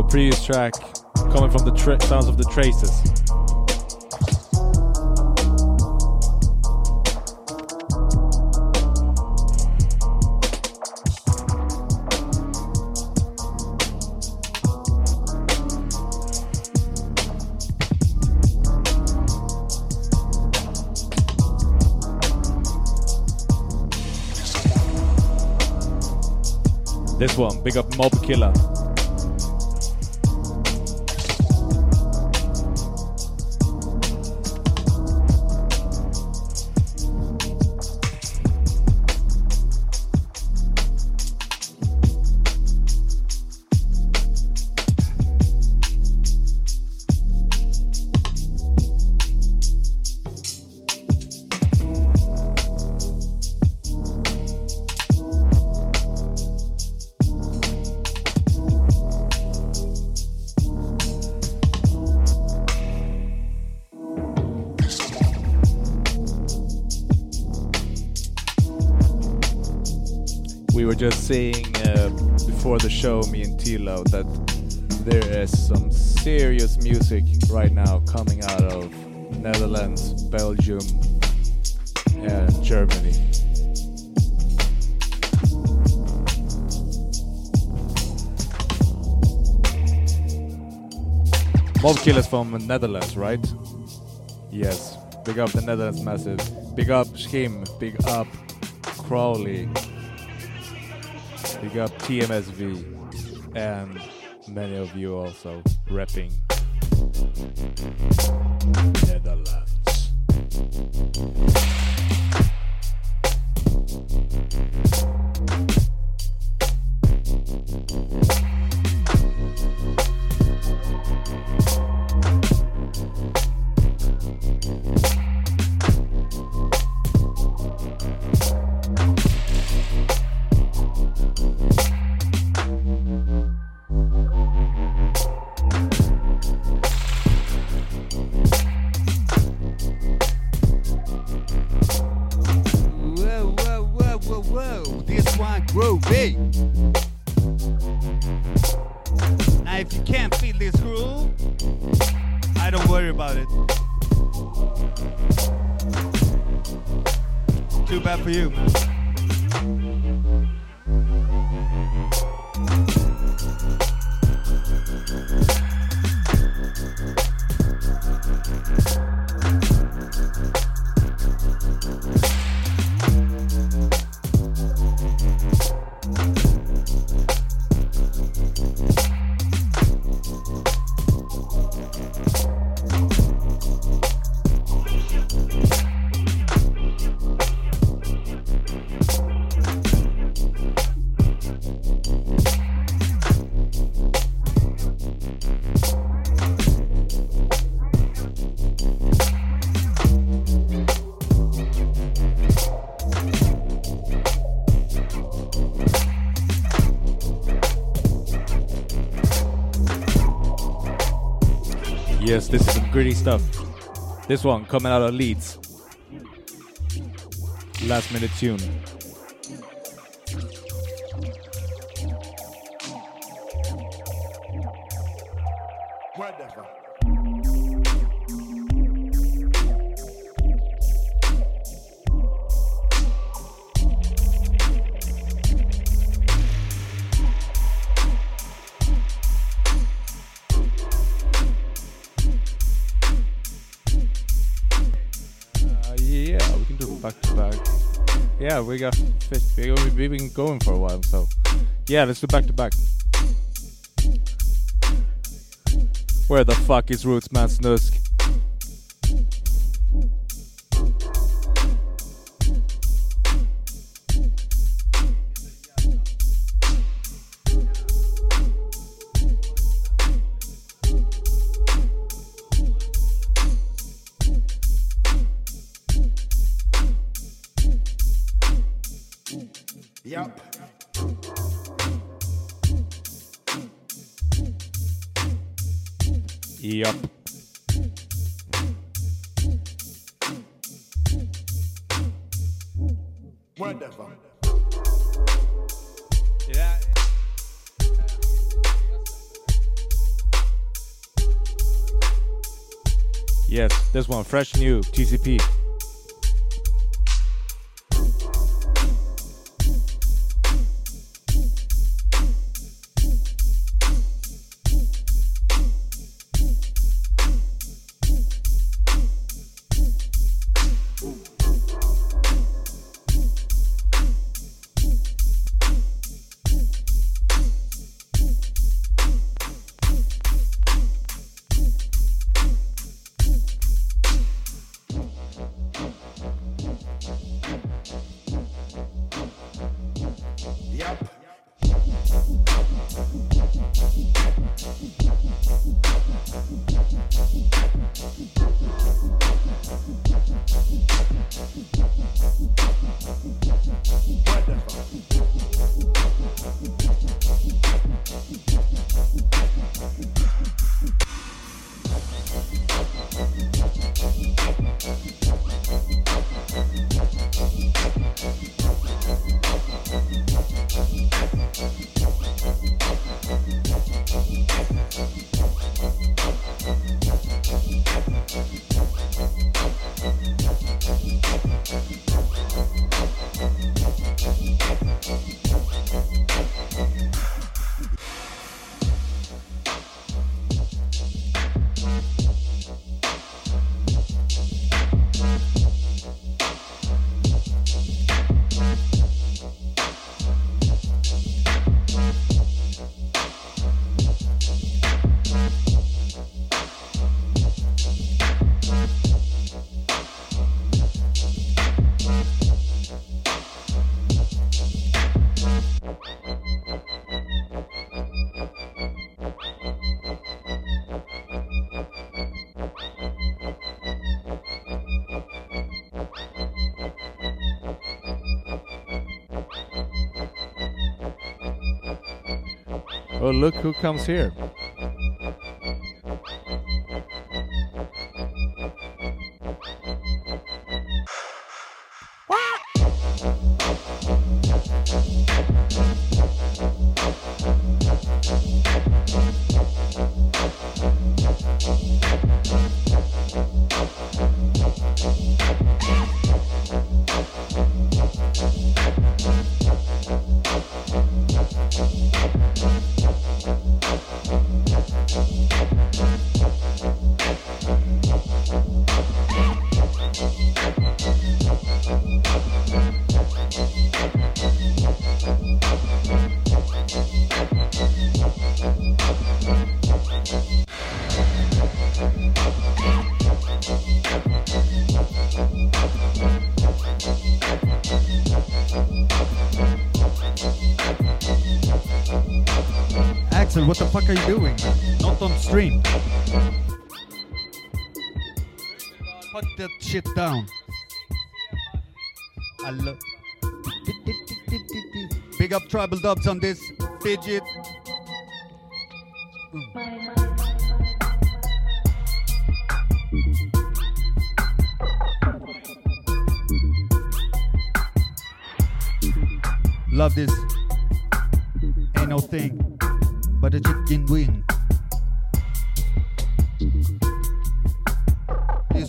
Previous track coming from the tra- sounds of the traces. This one, big up Mob Killer. Killers from the Netherlands, right? Yes. Big up the Netherlands massive. Big up Schim. Big up Crowley. Big up TMSV. And many of you also repping Netherlands. Stuff. This one coming out of Leeds. Last minute tune. Back to back. Yeah, we got We've been going for a while, so yeah, let's do back to back. Where the fuck is Roots Man Snusk? One, fresh new TCP. Look who comes here. Are you doing? Not on stream. Put that shit down. I love. Big up tribal dubs on this fidget.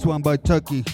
One by Turkey.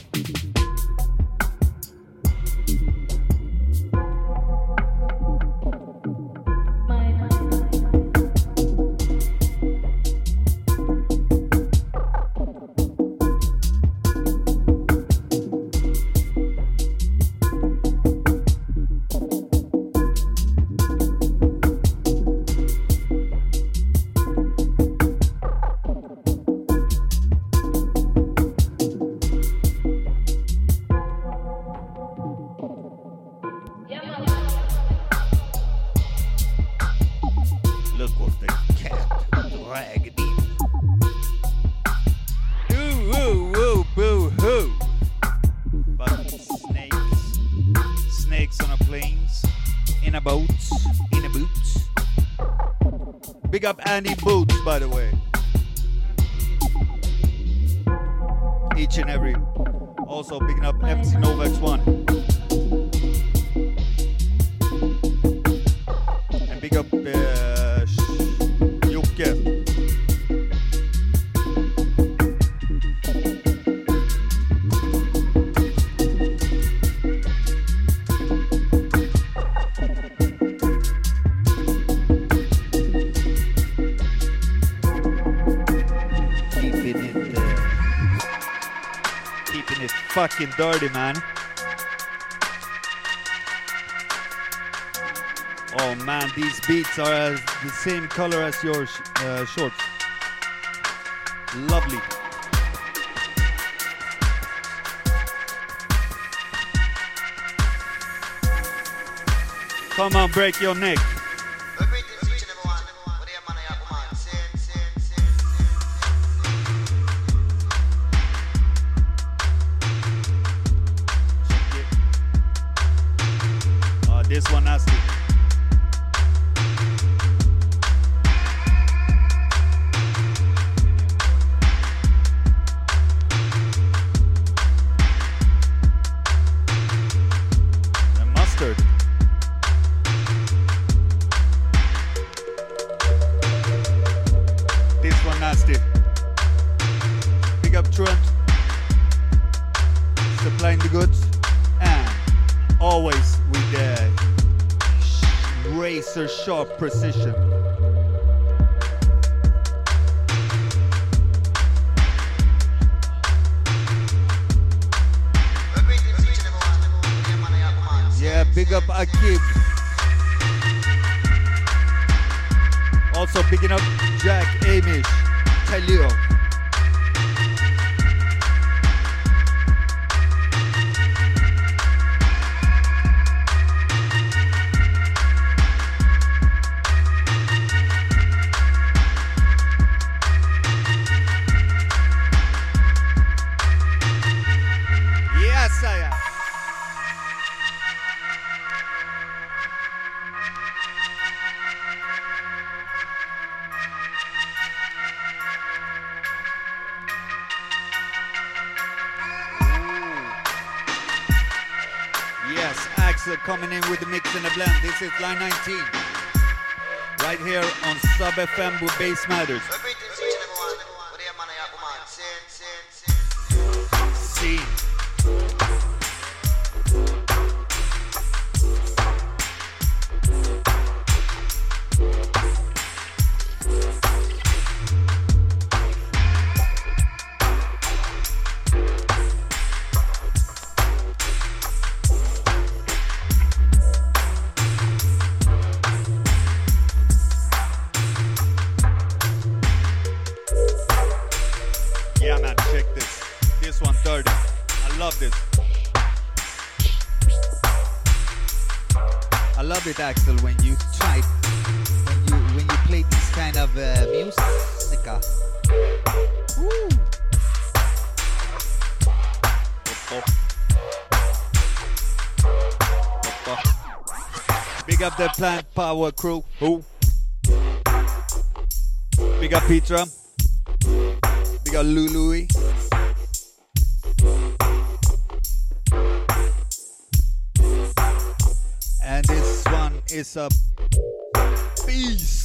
Up fucking dirty, man. Oh man, these beats are uh, the same color as your sh- uh, shorts. Lovely. Come on, break your neck. With Bass Matters. Power crew. Who? Big up Petra. Big up Lului. And this one is a beast.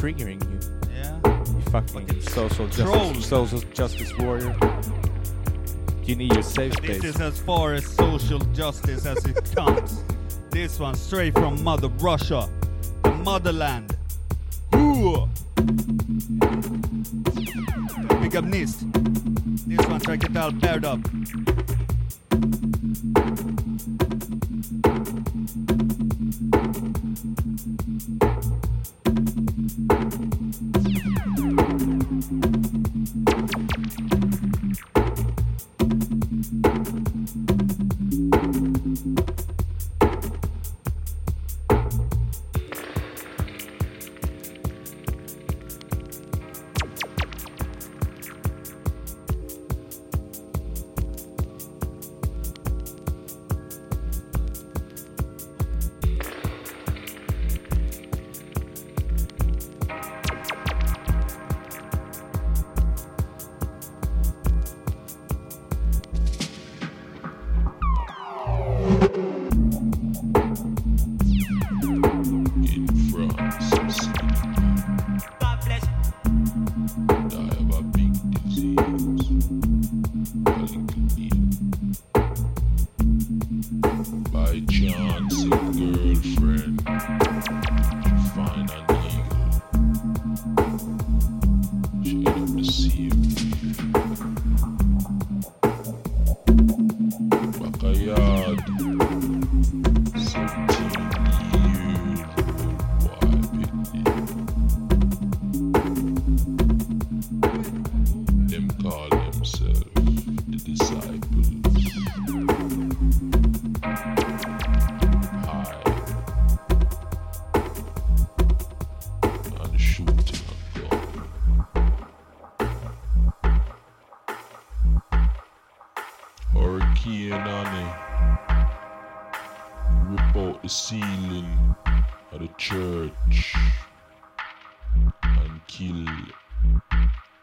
Triggering you. Yeah. You fucking social justice, social justice warrior. You need your safe space. This is as far as social justice as it comes. this one straight from Mother Russia, the motherland. Ooh. Big up Nist. This one track it out, paired up.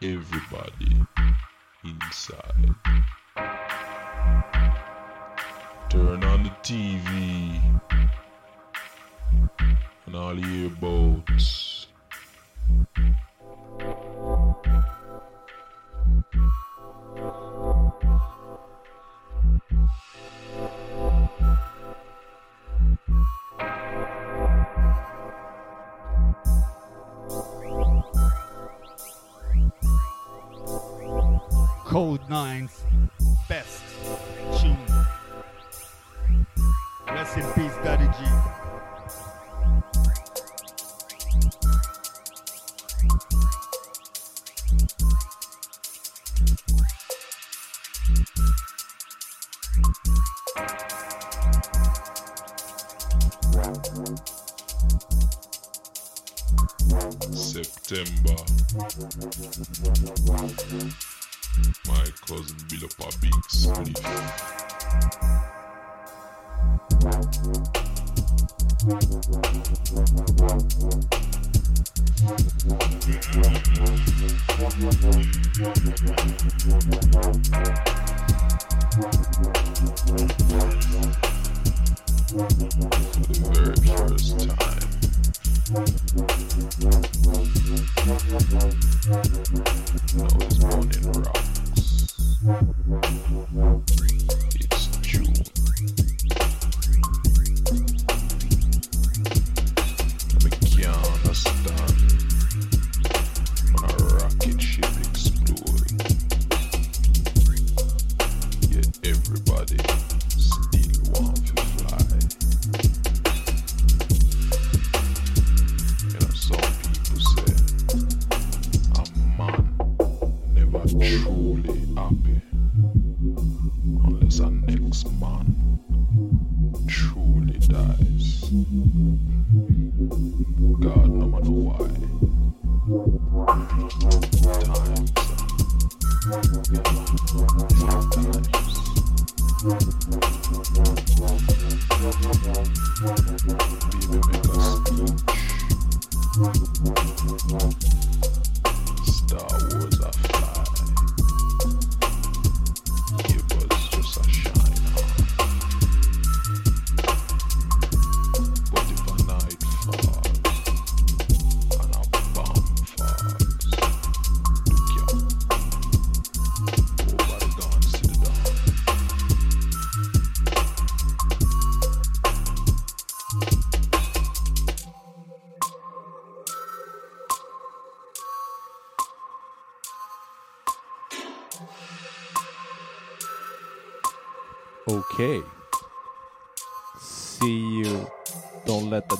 everybody inside. Turn on the TV and all the earbuds.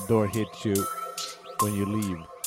door hits you when you leave.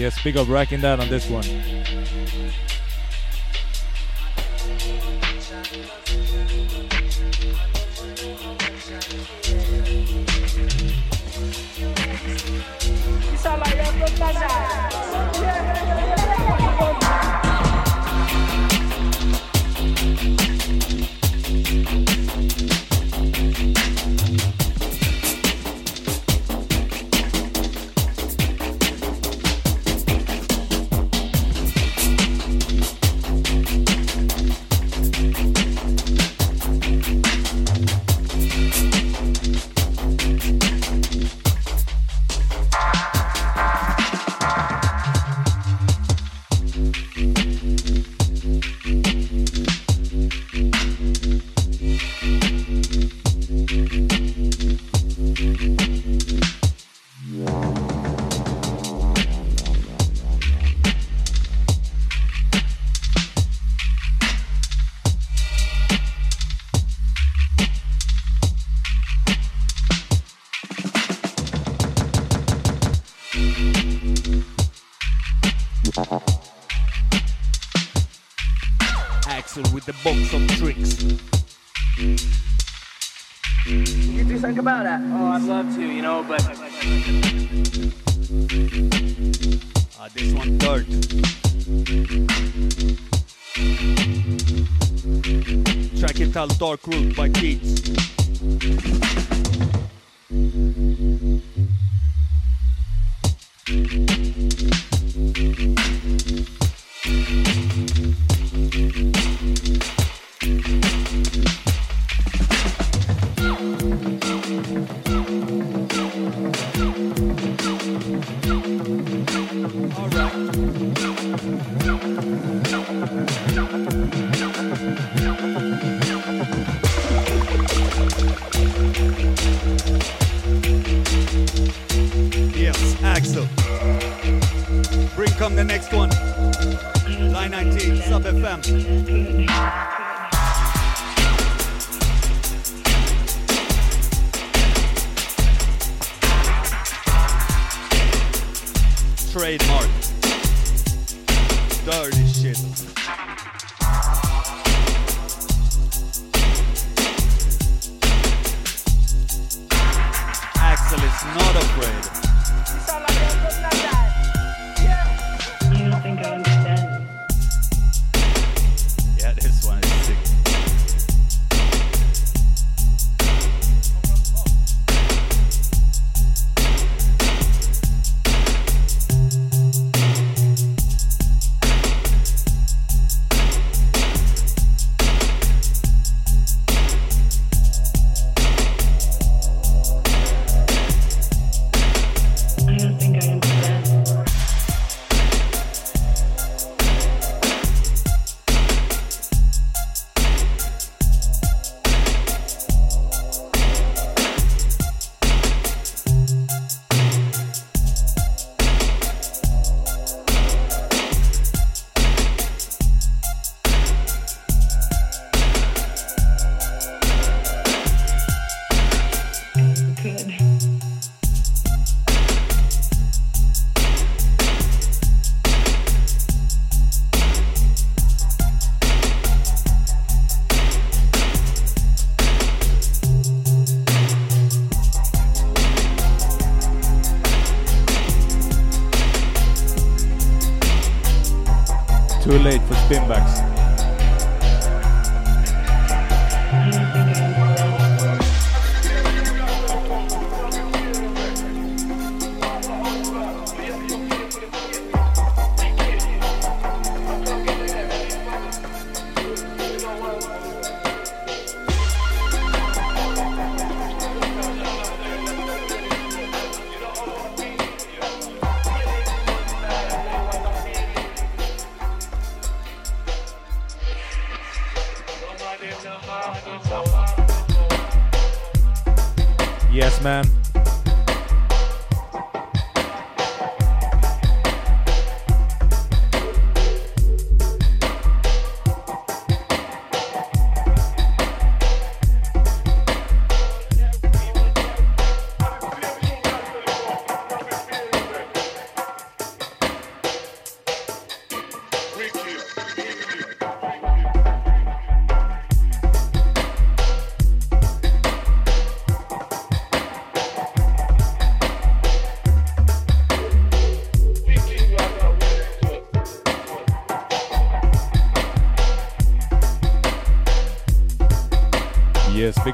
Yes, big up racking that on this one. It's all I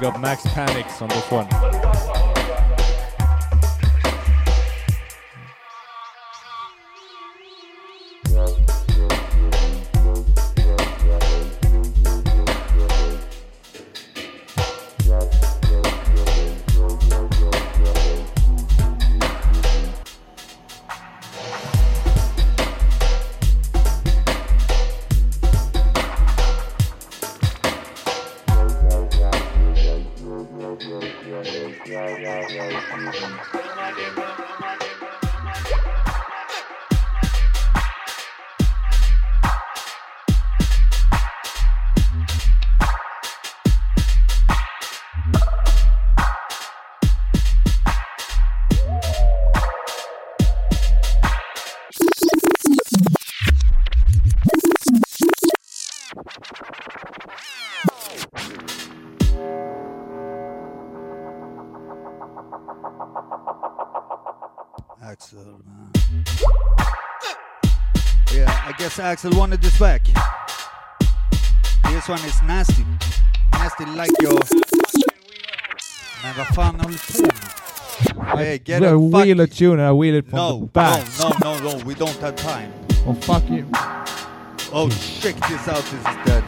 up Max Panics on this one. Axel wanted this back. This one is nasty. Nasty like your... Men vad fan håller du på med? Hey, get I a wheel a fuck... tune and I wheel it from No, the back. no, no, no, no, we don't have time. Oh fuck you. Oh, check this out, this is dead.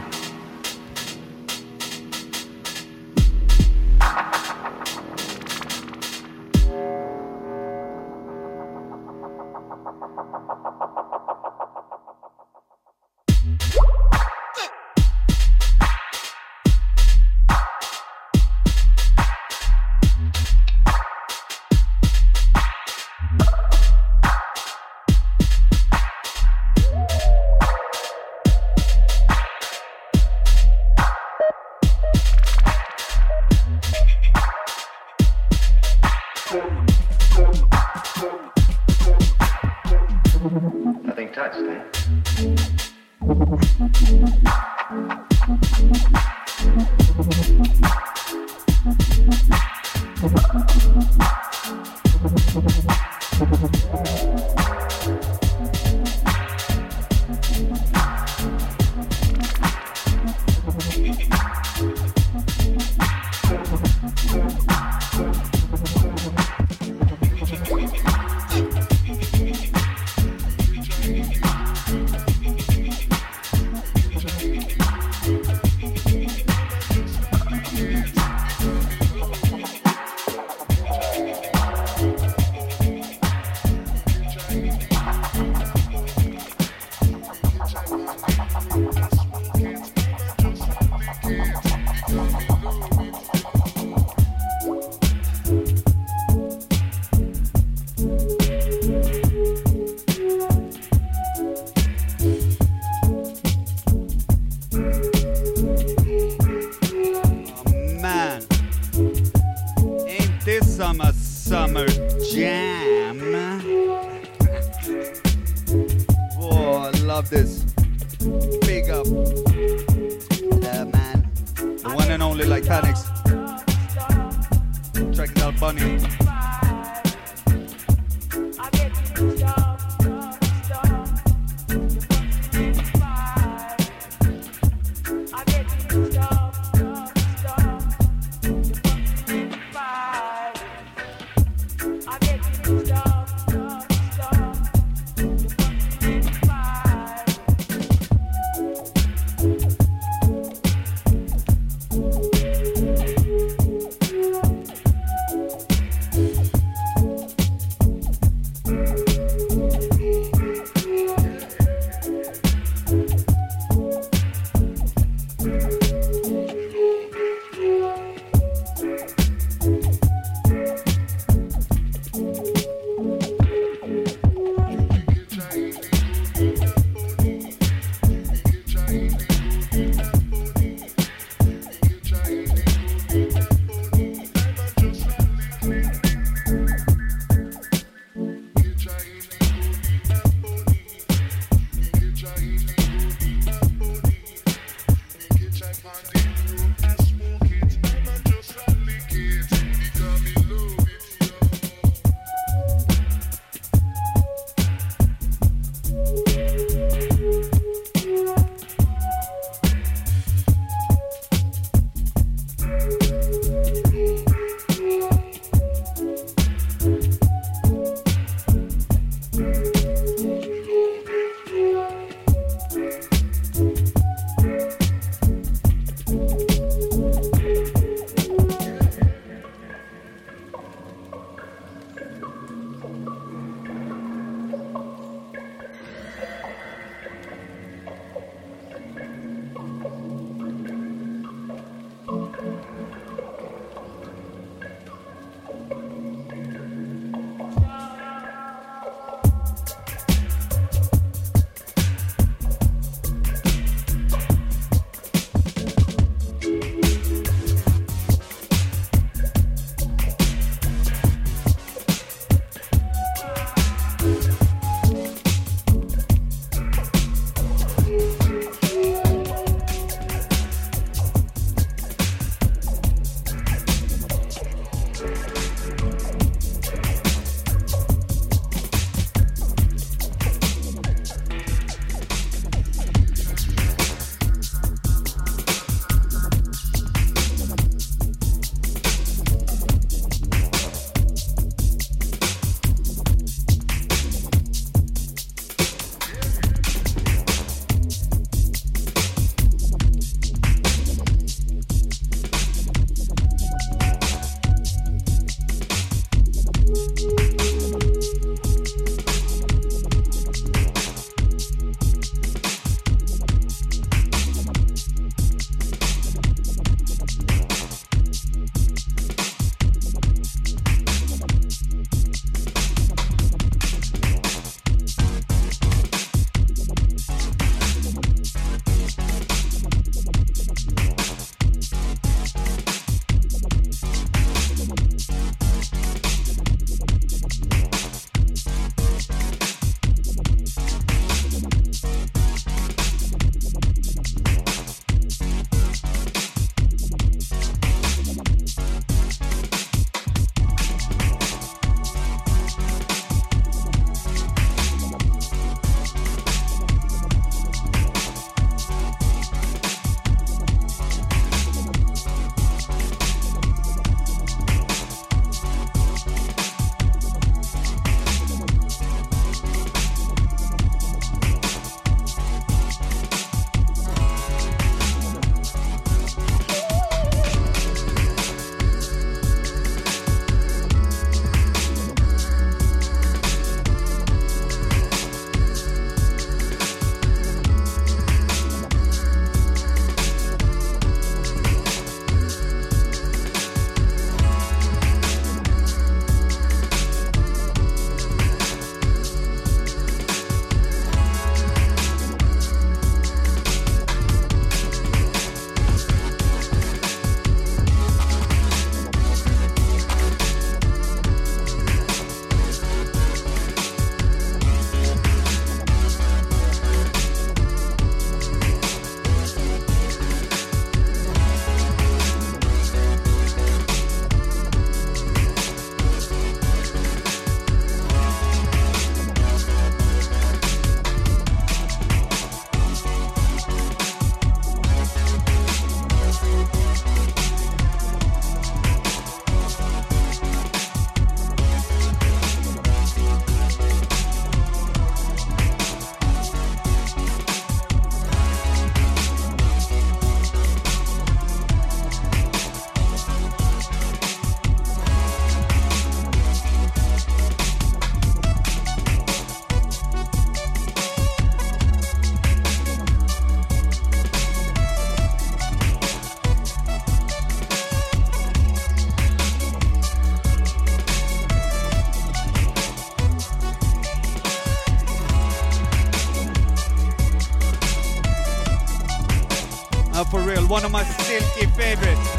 one of my silky favorites.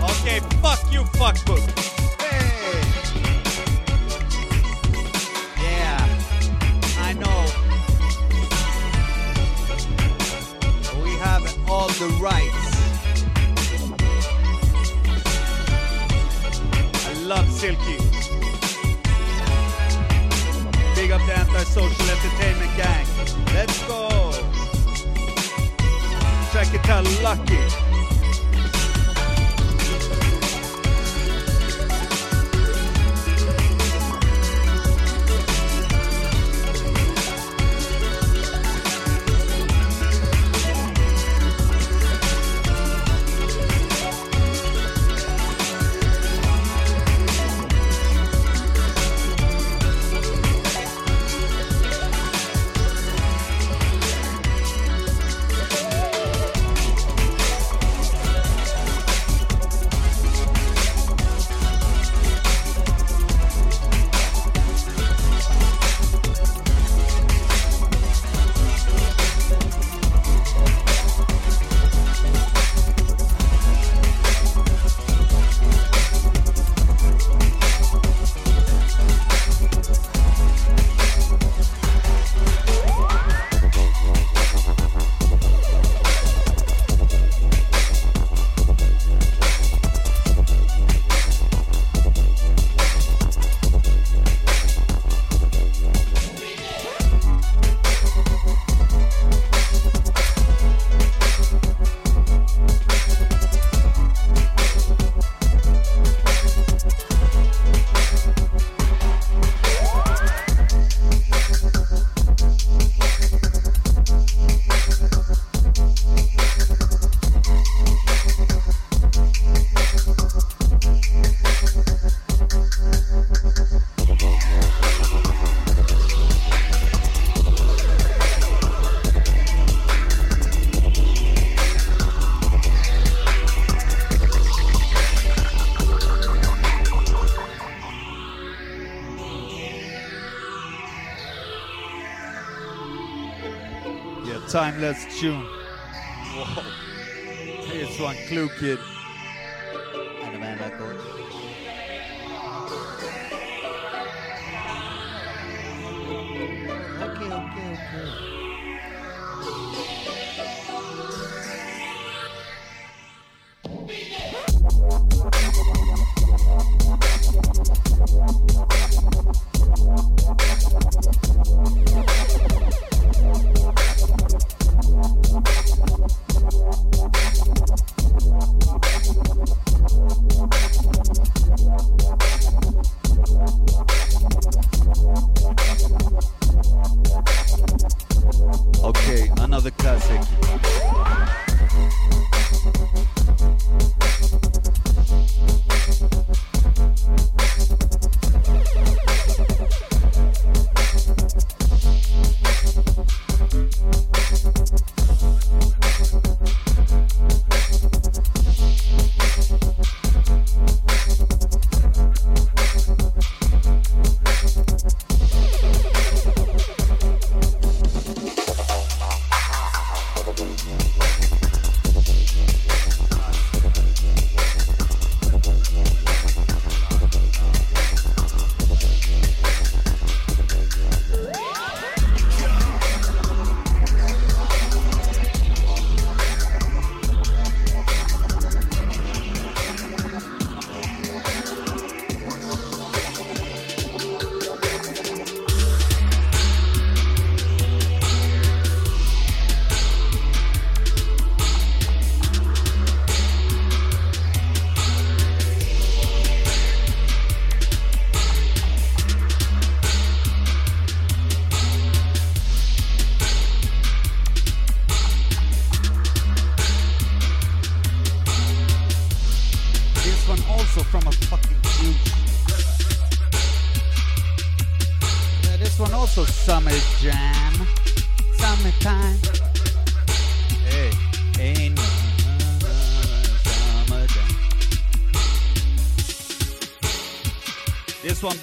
Okay, fuck you, fuckbook. timeless tune. Whoa. Here's one clue kid.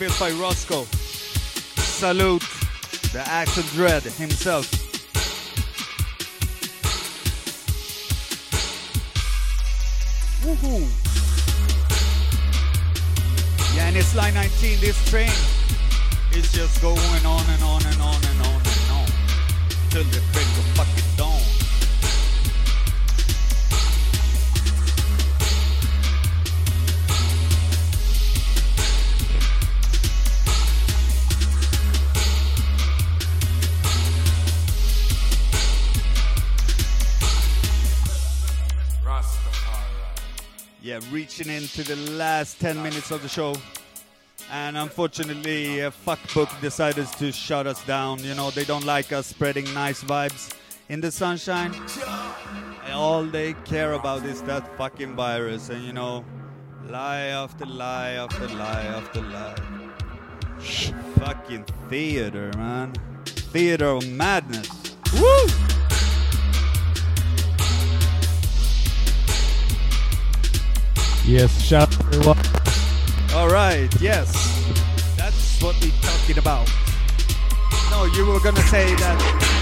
Chris by Roscoe. Salute the Axel Dread himself. Woohoo! Yeah, and it's line 19. This train is just going on and on and on and reaching into the last 10 minutes of the show. And unfortunately, uh, Fuckbook decided to shut us down. You know, they don't like us spreading nice vibes in the sunshine. All they care about is that fucking virus. And you know, lie after lie after lie after lie. Fucking theater, man. Theater of madness. Woo! Yes, shout out everyone. All right, yes. That's what we're talking about. No, you were gonna say that.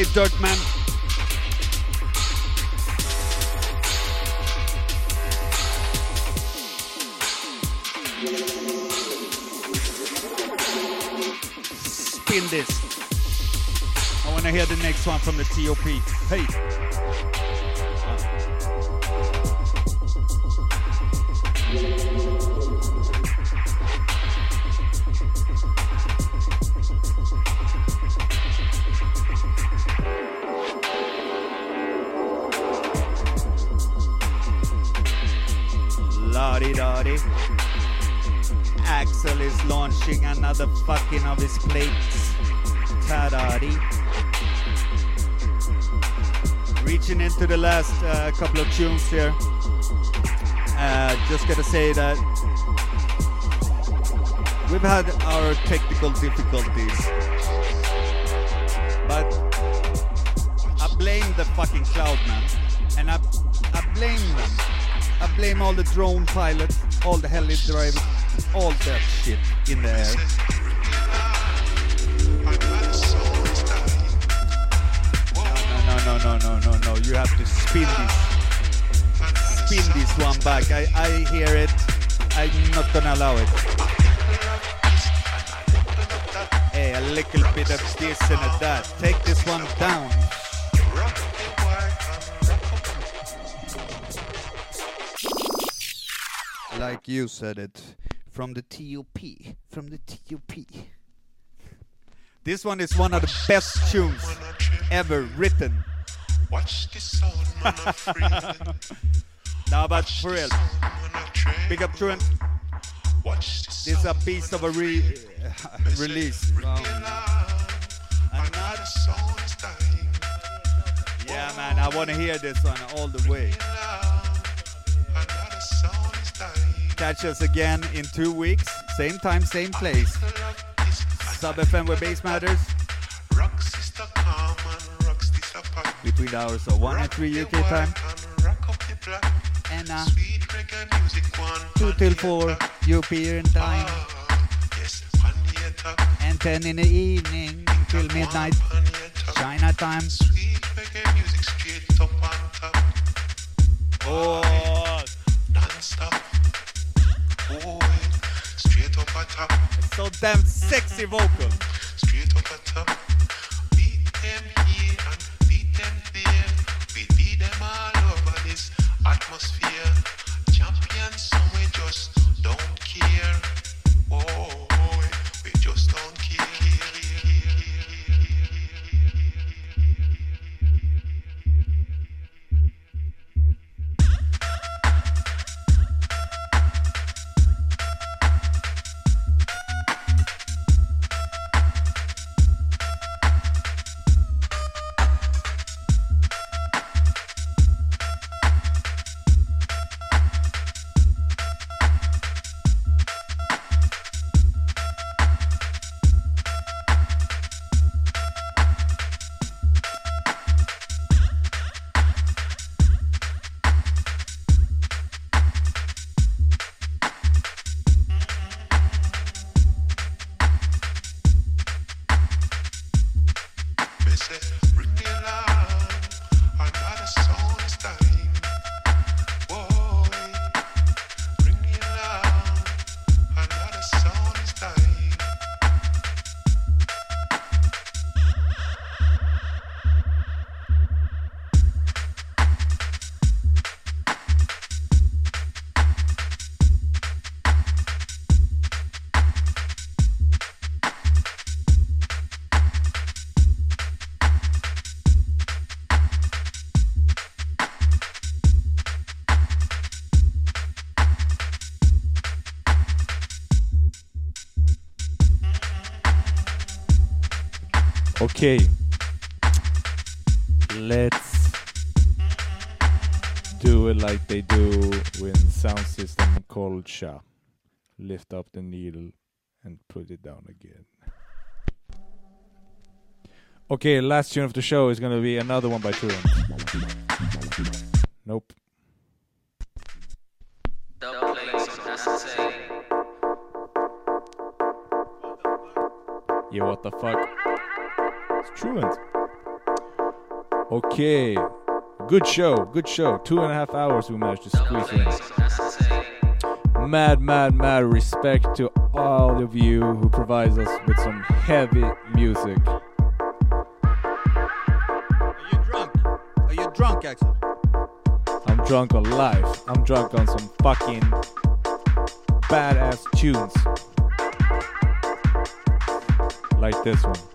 Okay, Dirtman. Spin this. I want to hear the next one from the TOP. Hey. Axel is launching another fucking of his plates. Tadadi. Reaching into the last uh, couple of tunes here. Uh, just gotta say that we've had our technical difficulties, but I blame the fucking cloud man, and I I blame them. I blame all the drone pilots, all the heli drivers, all that shit in the air. No, no, no, no, no, no. You have to spin this, spin this one back. I, I hear it. I'm not gonna allow it. Hey, a little bit of this and of that. Take this one down. Like you said it, from the TOP, from the TOP. This one is one of the best tunes ever written. Watch this sound, man, I'm. Now, about for real, big up Truant. This is a beast of a re- release. Song dying. yeah, man, I want to hear this one all the way. Catch us again in two weeks, same time, same place. Sub FM where bass matters. Rock sister calm and rock sister pop. Between the hours of 1 and 3 UK time. Rock up the block. And uh, Sweet reggae music one. 2 till 4 European time. Yes, one year top. And 10 in the evening till midnight. China time. Sweet reggae music straight up on top. Non-stop. Oh, straight up top. so damn sexy vocal. Straight up top. Beat them here and beat them there. We beat them all over this atmosphere. Champions, so we just don't care. Oh, we just don't care. Okay. Let's do it like they do with sound system Sha. Lift up the needle and put it down again. Okay, last tune of the show is gonna be another one by Truant. Nope. Yeah, what the fuck? Truant. Okay. Good show, good show. Two and a half hours we managed to squeeze in. Mad, mad, mad respect to all of you who provides us with some heavy music. Are you drunk? Are you drunk, Axel? I'm drunk on life. I'm drunk on some fucking badass tunes. Like this one.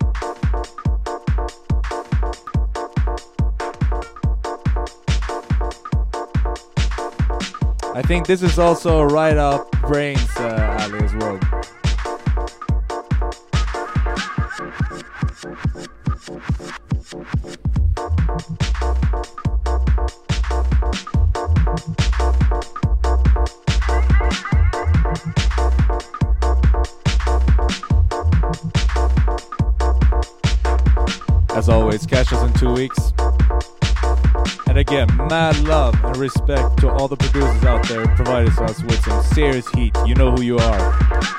I think this is also a right up Brains uh, alley as well. As always, catch us in two weeks. And again, mad love respect to all the producers out there who provided us with some serious heat. You know who you are.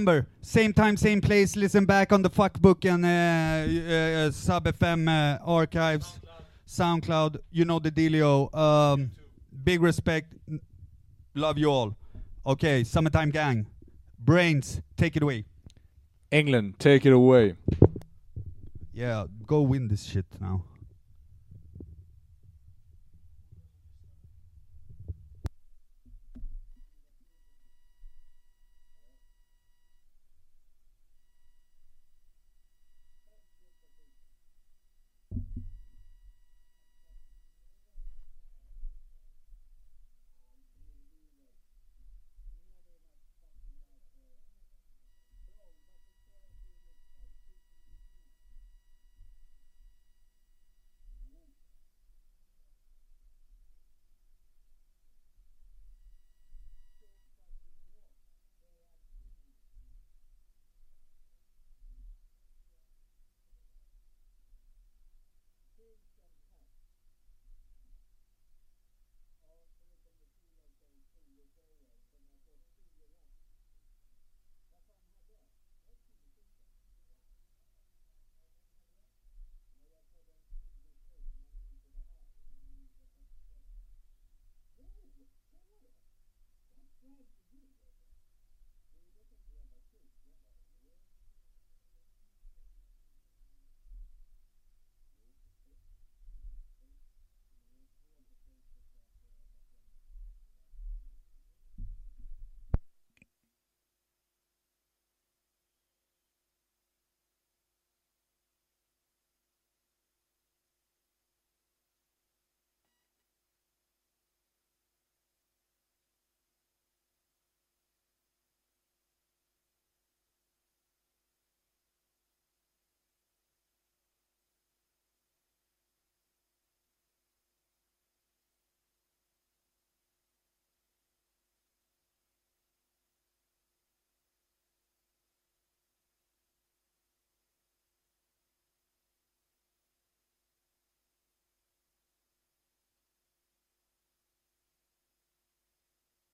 Remember, same time, same place. Listen back on the Fuckbook and uh, uh, Sub FM uh, archives, SoundCloud. You know the dealio. Um, big respect. Love you all. Okay, summertime gang. Brains, take it away. England, take it away. Yeah, go win this shit now.